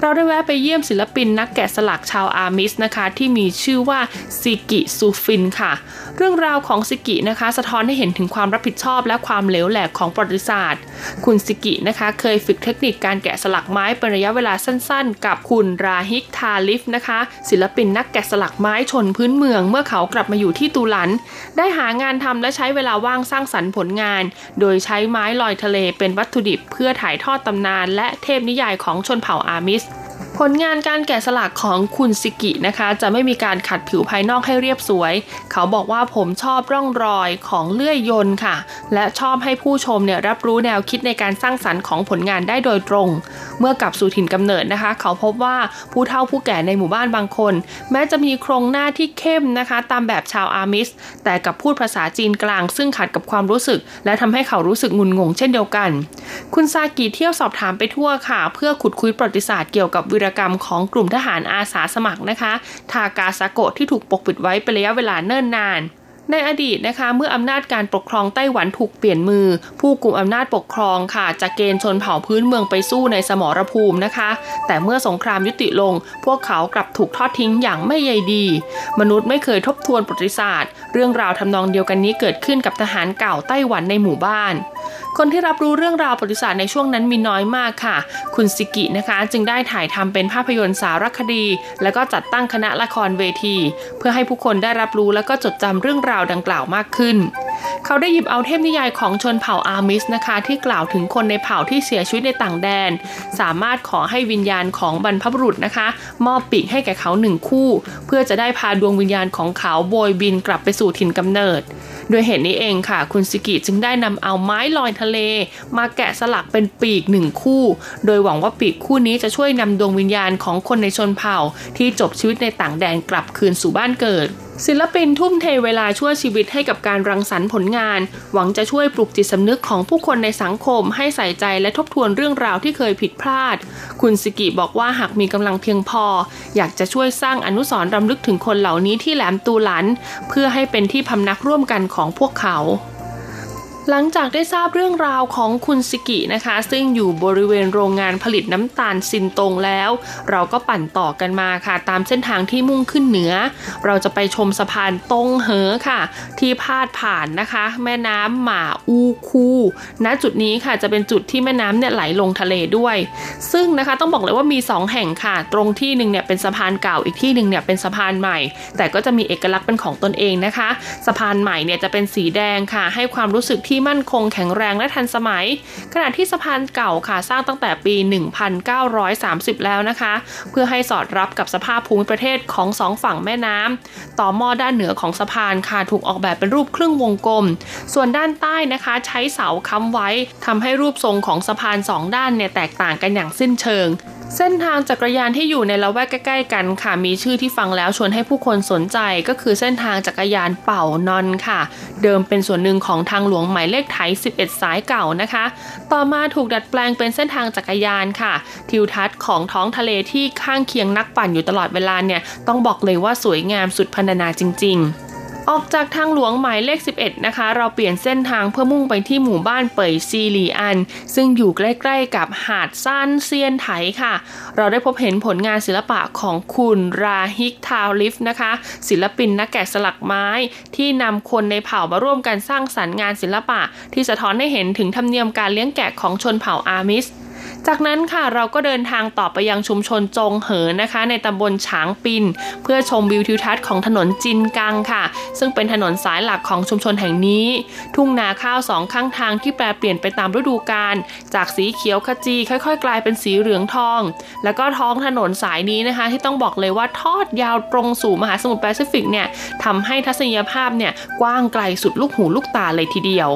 เราได้แวะไปเยี่ยมศิลปินนักแกะสลักชาวอามิสนะคะ ที่มีชื่อว่าซิกิซูฟินค่ะ เรื่องราวของซิกินะคะ สะท้อนให้เห็นถึงความรับผิดชอบและความเหลวแหลกของประวัติศาสตร์ คุณซิกินะคะ เคยฝึกเทคนิคการแกะสลักไม้เป็นระยะเวลาสั้น ๆ กับคุณราฮิกทาลิฟนะคะ ศิลปินนักแกะสลักไม้ชนพื้นเมืองเมื่อเขากลับมาอยู่ที่ตูลัน ได้หางานทำและใช้เวลาว่างสร้างสรรค์ผลงาน โดยใช้ไม้ลอยทะเลเป็นวัตถุดิบเพื่อถ่ายทอดตำนาน และเทพนิยายของชนเผ่าอามิส ผลงานการแกะสลักของคุณซิกินะคะ จะไม่มีการขัดผิวภายนอกให้เรียบสวย เขาบอกว่าผมชอบร่องรอยของเลื่อยยนต์ค่ะ และชอบให้ผู้ชมเนี่ยรับรู้แนวคิดในการสร้างสรรค์ของผลงานได้โดยตรง เมื่อกลับสู่ถิ่นกำเนิดนะคะ เขาพบว่าผู้เฒ่าผู้แก่ในหมู่บ้านบางคน แม้จะมีโครงหน้าที่เข้มนะคะ ตามแบบชาวอามิส แต่กับพูดภาษาจีนกลาง ซึ่งขัดกับความรู้สึก และทำให้เขารู้สึกงุนงง เช่นเดียวกัน คุณซากิเที่ยวสอบถามไปทั่วค่ะ เพื่อขุดคุยประวัติศาสตร์เกี่ยวกับวีรกรรมของกลุ่มทหารอาสาสมัครนะคะ ทากาซาโกะที่ถูกปกปิดไว้เป็นระยะเวลาเนิ่นนาน ในอดีตนะคะเมื่ออำนาจการปกครองไต้หวันถูกเปลี่ยนมือ ผู้กลุ่มอำนาจปกครองค่ะจะเกณฑ์ชนเผ่าพื้นเมืองไปสู้ในสมรภูมินะคะ แต่เมื่อสงครามยุติลง พวกเขากลับถูกทอดทิ้งอย่างไม่ใยดี มนุษย์ไม่เคยทบทวนประวัติศาสตร์ เรื่องราวทำนองเดียวกันนี้เกิดขึ้นกับทหารเก่าไต้หวันในหมู่บ้าน คนที่รับรู้เรื่องราวประวัติศาสตร์ในช่วงนั้นมีน้อยมากค่ะ คุณซิกินะคะ จึงได้ถ่ายทำเป็นภาพยนตร์สารคดี แล้วก็จัดตั้งคณะละครเวที เพื่อให้ผู้คนได้รับรู้แล้วก็จดจำเรื่องราวดังกล่าวมากขึ้น เขาได้หยิบเอาเทพนิยายของชนเผ่าอามิสนะคะ ที่กล่าวถึงคนในเผ่าที่เสียชีวิตในต่างแดน สามารถขอให้วิญญาณของบรรพบุรุษนะคะ มอบปีกให้แก่เขาหนึ่งคู่ เพื่อจะได้พาดวงวิญญาณของเขาโบยบินกลับไปสู่ถิ่นกำเนิดด้วยเหตุนี้เองค่ะ คุณสิกิจึงได้นำเอาไม้ลอยทะเล มาแกะสลักเป็นปีกหนึ่งคู่ โดยหวังว่าปีกคู่นี้จะช่วยนำดวงวิญญาณของคนในชนเผ่าที่จบชีวิตในต่างแดนกลับคืนสู่บ้านเกิด ศิลปินทุ่มเทเวลาช่วยชีวิตให้กับการรังสรรค์ผลงาน หวังจะช่วยปลุกจิตสำนึกของผู้คนในสังคมให้ใส่ใจและทบทวนเรื่องราวที่เคยผิดพลาด คุณสกิบอกว่าหากมีกำลังเพียงพอ อยากจะช่วยสร้างอนุสรณ์รำลึกถึงคนเหล่านี้ที่แหลมตูหลัน เพื่อให้เป็นที่พำนักร่วมกันของพวกเขา หลังจากได้ทราบเรื่องราวของคุณสิกินะคะ ซึ่งอยู่บริเวณโรงงานผลิตน้ำตาลซินตงแล้ว เราก็ปั่นต่อกันมาค่ะ ตามเส้นทางที่มุ่งขึ้นเหนือ เราจะไปชมสะพานตงเหอค่ะ ที่พาดผ่านนะคะ แม่น้ำหมาอูคูณจุดนี้ค่ะจะเป็นจุดที่แม่น้ำเนี่ยไหลลงทะเลด้วย ซึ่งนะคะต้องบอกเลยว่ามี 2 แห่งค่ะ ตรงที่หนึ่งเนี่ยเป็นสะพานเก่าอีกที่หนึ่งเนี่ยเป็นสะพานใหม่ แต่ก็จะมีเอกลักษณ์เป็นของตนเองนะคะ สะพานใหม่เนี่ยจะเป็นสีแดงค่ะ ให้ความรู้สึกที่ที่มั่นคงแข็งแรงและทันสมัย ขณะที่สะพานเก่าค่ะสร้างตั้งแต่ปี 1930 แล้วนะคะ เพื่อให้สอดรับกับสภาพภูมิประเทศของสองฝั่งแม่น้ำต่อหม้อด้านเหนือของสะพานค่ะถูกออกแบบเป็นรูปครึ่งวงกลม ส่วนด้านใต้นะคะ ใช้เสาค้ำไว้ทำให้รูปทรงของสะพานสองด้านเนี่ยแตกต่างกันอย่างสิ้นเชิงเส้นทางจักรยานที่อยู่ในละแวกใกล้ๆกันค่ะ มีชื่อที่ฟังแล้วชวนให้ผู้คนสนใจก็คือเส้นทางจักรยานเป่านอนค่ะ เดิมเป็นส่วนหนึ่งของทางหลวงหมายเลขไทย 11 สายเก่านะคะ ต่อมาถูกดัดแปลงเป็นเส้นทางจักรยานค่ะ ทิวทัศน์ของท้องทะเลที่ข้างเคียงนักปั่นอยู่ตลอดเวลาเนี่ยต้องบอกเลยว่าสวยงามสุดพรรณนาจริง ๆ ออกจากทางหลวงหมายเลข 11 นะคะ เราเปลี่ยนเส้นทางเพื่อมุ่งไปที่หมู่บ้านเป่ยซีหลีอัน ซึ่งอยู่ใกล้ๆกับหาดซานเซียนไถค่ะ เราได้พบเห็นผลงานศิลปะของคุณราฮิกทาวลิฟนะคะ ศิลปินนักแกะสลักไม้ที่นำคนในเผ่ามาร่วมกันสร้างสรรค์งานศิลปะ ที่สะท้อนให้เห็นถึงธรรมเนียมการเลี้ยงแกะของชนเผ่าอามิส จากนั้นค่ะเราก็เดินทางต่อไปยังชุมชนจงเหอนะคะ ในตำบลฉางปิน เพื่อชมวิวทิวทัศน์ของถนนจินกังค่ะ ซึ่งเป็นถนนสายหลักของชุมชนแห่งนี้ ทุ่งนาข้าวสองข้างทางที่แปรเปลี่ยนไปตามฤดูกาลจากสีเขียวขจี ค่อย ๆ กลายเป็นสีเหลืองทอง แล้วก็ท้องถนนสายนี้นะคะ ที่ต้องบอกเลยว่าทอดยาวตรงสู่มหาสมุทรแปซิฟิกเนี่ยทำให้ทัศนียภาพเนี่ยกว้างไกลสุดลูกหูลูกตาเลยทีเดียว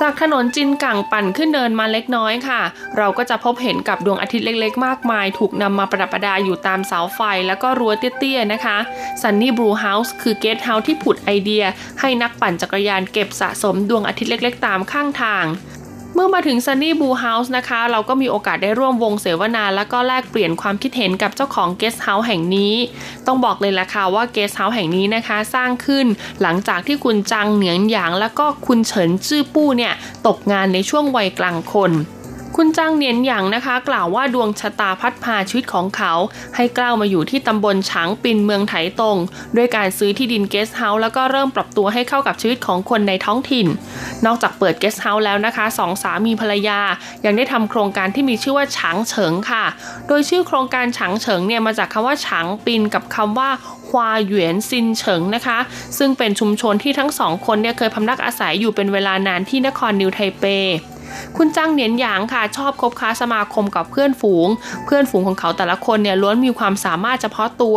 จากถนนจินกังปั่นขึ้นเนินมาเล็กน้อยค่ะ เราก็จะพบเห็นกับดวงอาทิตย์เล็กๆ มากมาย ถูกนำมาประดับประดาอยู่ตามเสาไฟแล้วก็รั้วเตี้ยๆนะคะ Sunny Blue House คือเกสต์เฮาส์ที่ผุดไอเดีย ให้นักปั่นจักรยานเก็บสะสมดวงอาทิตย์เล็กๆ ตามข้างทาง เมื่อมาถึง Sunny Blue House นะคะ เราก็มีโอกาสได้ร่วมวงเสวนา แล้วก็แลกเปลี่ยนความคิดเห็นกับเจ้าของ Guest House แห่งนี้ ต้องบอกเลยละค่ะว่า Guest House แห่งนี้นะคะ สร้างขึ้นหลังจากที่คุณจังเหนียงหยาง แล้วก็คุณเฉินจื้อปู้เนี่ยตกงานในช่วงวัยกลางคน คุณจ้างเนียนหยางนะคะ กล่าวว่าดวงชะตาพัดพาชีวิตของเขา ให้ก้าวมาอยู่ที่ตำบลฉางปินเมืองไถตงด้วยการซื้อที่ดินเกสต์เฮาส์แล้วก็เริ่มปรับตัวให้เข้ากับชีวิตของคนในท้องถิ่น นอกจากเปิดเกสต์เฮาส์แล้วนะคะสองสามีภรรยา ยังได้ทำโครงการที่มีชื่อว่าฉางเฉิงค่ะ โดยชื่อโครงการฉางเฉิงเนี่ยมาจากคำว่าฉางปินกับคำว่าฮวาหยวนซินเฉิงนะคะ ซึ่งเป็นชุมชนที่ทั้งสองคนเนี่ยเคยพำนักอาศัยอยู่เป็นเวลานานที่นครนิวไทเป คุณจ้างเหนียนหยางค่ะชอบคบค้าสมาคมกับเพื่อนฝูง เพื่อนฝูงของเขาแต่ละคนเนี่ยล้วนมีความสามารถเฉพาะตัว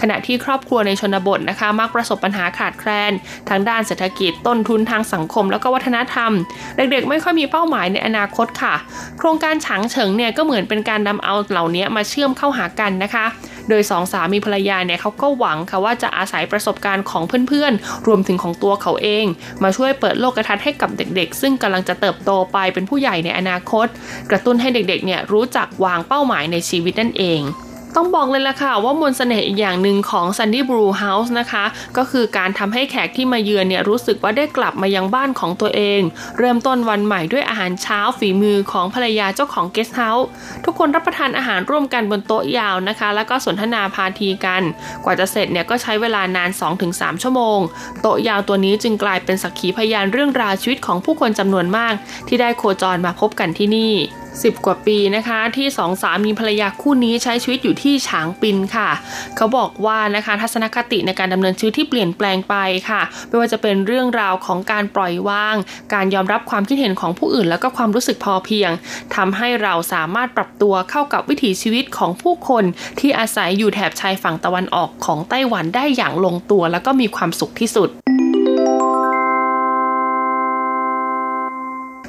ขณะที่ครอบครัวในชนบทนะคะ มักประสบปัญหาขาดแคลนทางด้านเศรษฐกิจต้นทุนทางสังคม แล้วก็วัฒนธรรม เด็กๆ ไม่ค่อยมีเป้าหมายในอนาคตค่ะ โครงการฉางเฉิงเนี่ยก็เหมือนเป็นการนำเอาเหล่านี้มาเชื่อมเข้าหากันนะคะ โดยสองสามีภรรยาเนี่ยเขาก็หวังค่ะว่าจะอาศัยประสบการณ์ของเพื่อนๆ รวมถึงของตัวเขาเอง มาช่วยเปิดโลกทัศน์ให้กับเด็กๆ ซึ่งกำลังจะเติบโตไปเป็นผู้ใหญ่ในอนาคต กระตุ้นให้เด็กๆเนี่ยรู้จักวางเป้าหมายในชีวิตนั่นเอง ต้องบอกเลยล่ะค่ะว่ามนสเสน่ห์อีกอย่างหนึ่งของ Sandy Brew House นะคะ ก็คือการทำให้แขกที่มาเยือนเนี่ยรู้สึกว่าได้กลับมายังบ้านของตัวเอง เริ่มต้นวันใหม่ด้วยอาหารเช้าฝีมือของภรรยาเจ้าของเกสต์เฮาส์ทุกคนรับประทานอาหารร่วมกันบนโต๊ะยาวนะคะ แล้วก็สนทนาพาทีกัน กว่าจะเสร็จเนี่ยก็ใช้เวลานาน 2-3 ชั่วโมง โต๊ะยาวตัวนี้จึงกลายเป็นสักขีพยานเรื่องราวชีวิตของผู้คนจำนวนมาก ที่ได้โคจรมาพบกันที่นี่ 10 กว่าปีนะคะที่สองสามีภรรยาคู่นี้ใช้ชีวิตอยู่ที่ฉางปินค่ะ เขาบอกว่านะคะทัศนคติในการดำเนินชีวิตที่เปลี่ยนแปลงไปค่ะ ไม่ว่าจะเป็นเรื่องราวของการปล่อยวาง การยอมรับความคิดเห็นของผู้อื่น แล้วก็ความรู้สึกพอเพียงทำให้เราสามารถปรับตัวเข้ากับวิถีชีวิตของผู้คนที่อาศัยอยู่แถบชายฝั่งตะวันออกของไต้หวันได้อย่างลงตัว แล้วก็มีความสุขที่สุด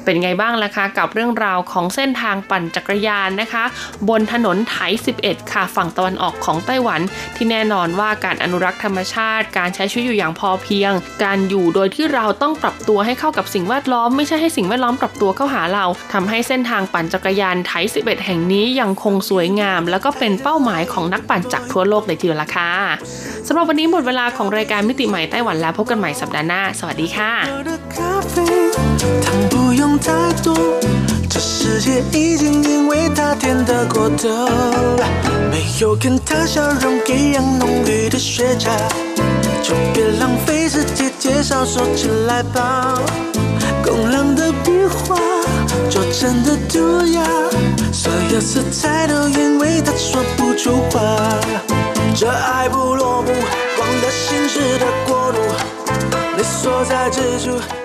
เป็นไงบ้างล่ะคะกับเรื่องราวของเส้นทางปั่นจักรยานนะคะ บนถนนไถ 11 ค่ะฝั่งตะวันออกของไต้หวัน ที่แน่นอนว่าการอนุรักษ์ธรรมชาติ การใช้ชีวิตอยู่อย่างพอเพียง การอยู่โดยที่เราต้องปรับตัวให้เข้ากับสิ่งแวดล้อมไม่ใช่ให้สิ่งแวดล้อมปรับตัวเข้าหาเราทำให้เส้นทางปั่นจักรยานไถ 11 แห่งนี้ยังคงสวยงาม แล้วก็เป็นเป้าหมายของนักปั่นจากทั่วโลกเลยทีเดียวละค่ะสำหรับวันนี้หมดเวลาของรายการมิติใหม่ไต้หวันแล้วพบกันใหม่สัปดาห์หน้า สวัสดีค่ะ 糖不用太多，这世界已经因为她甜得过头。没有跟他笑容一样浓郁的雪茄，就别浪费时间介绍，收起来吧。冰冷的笔画，拙真的涂鸦，所有色彩都因为他说不出话。这爱不落幕，忘了心事的国度，你所在之处。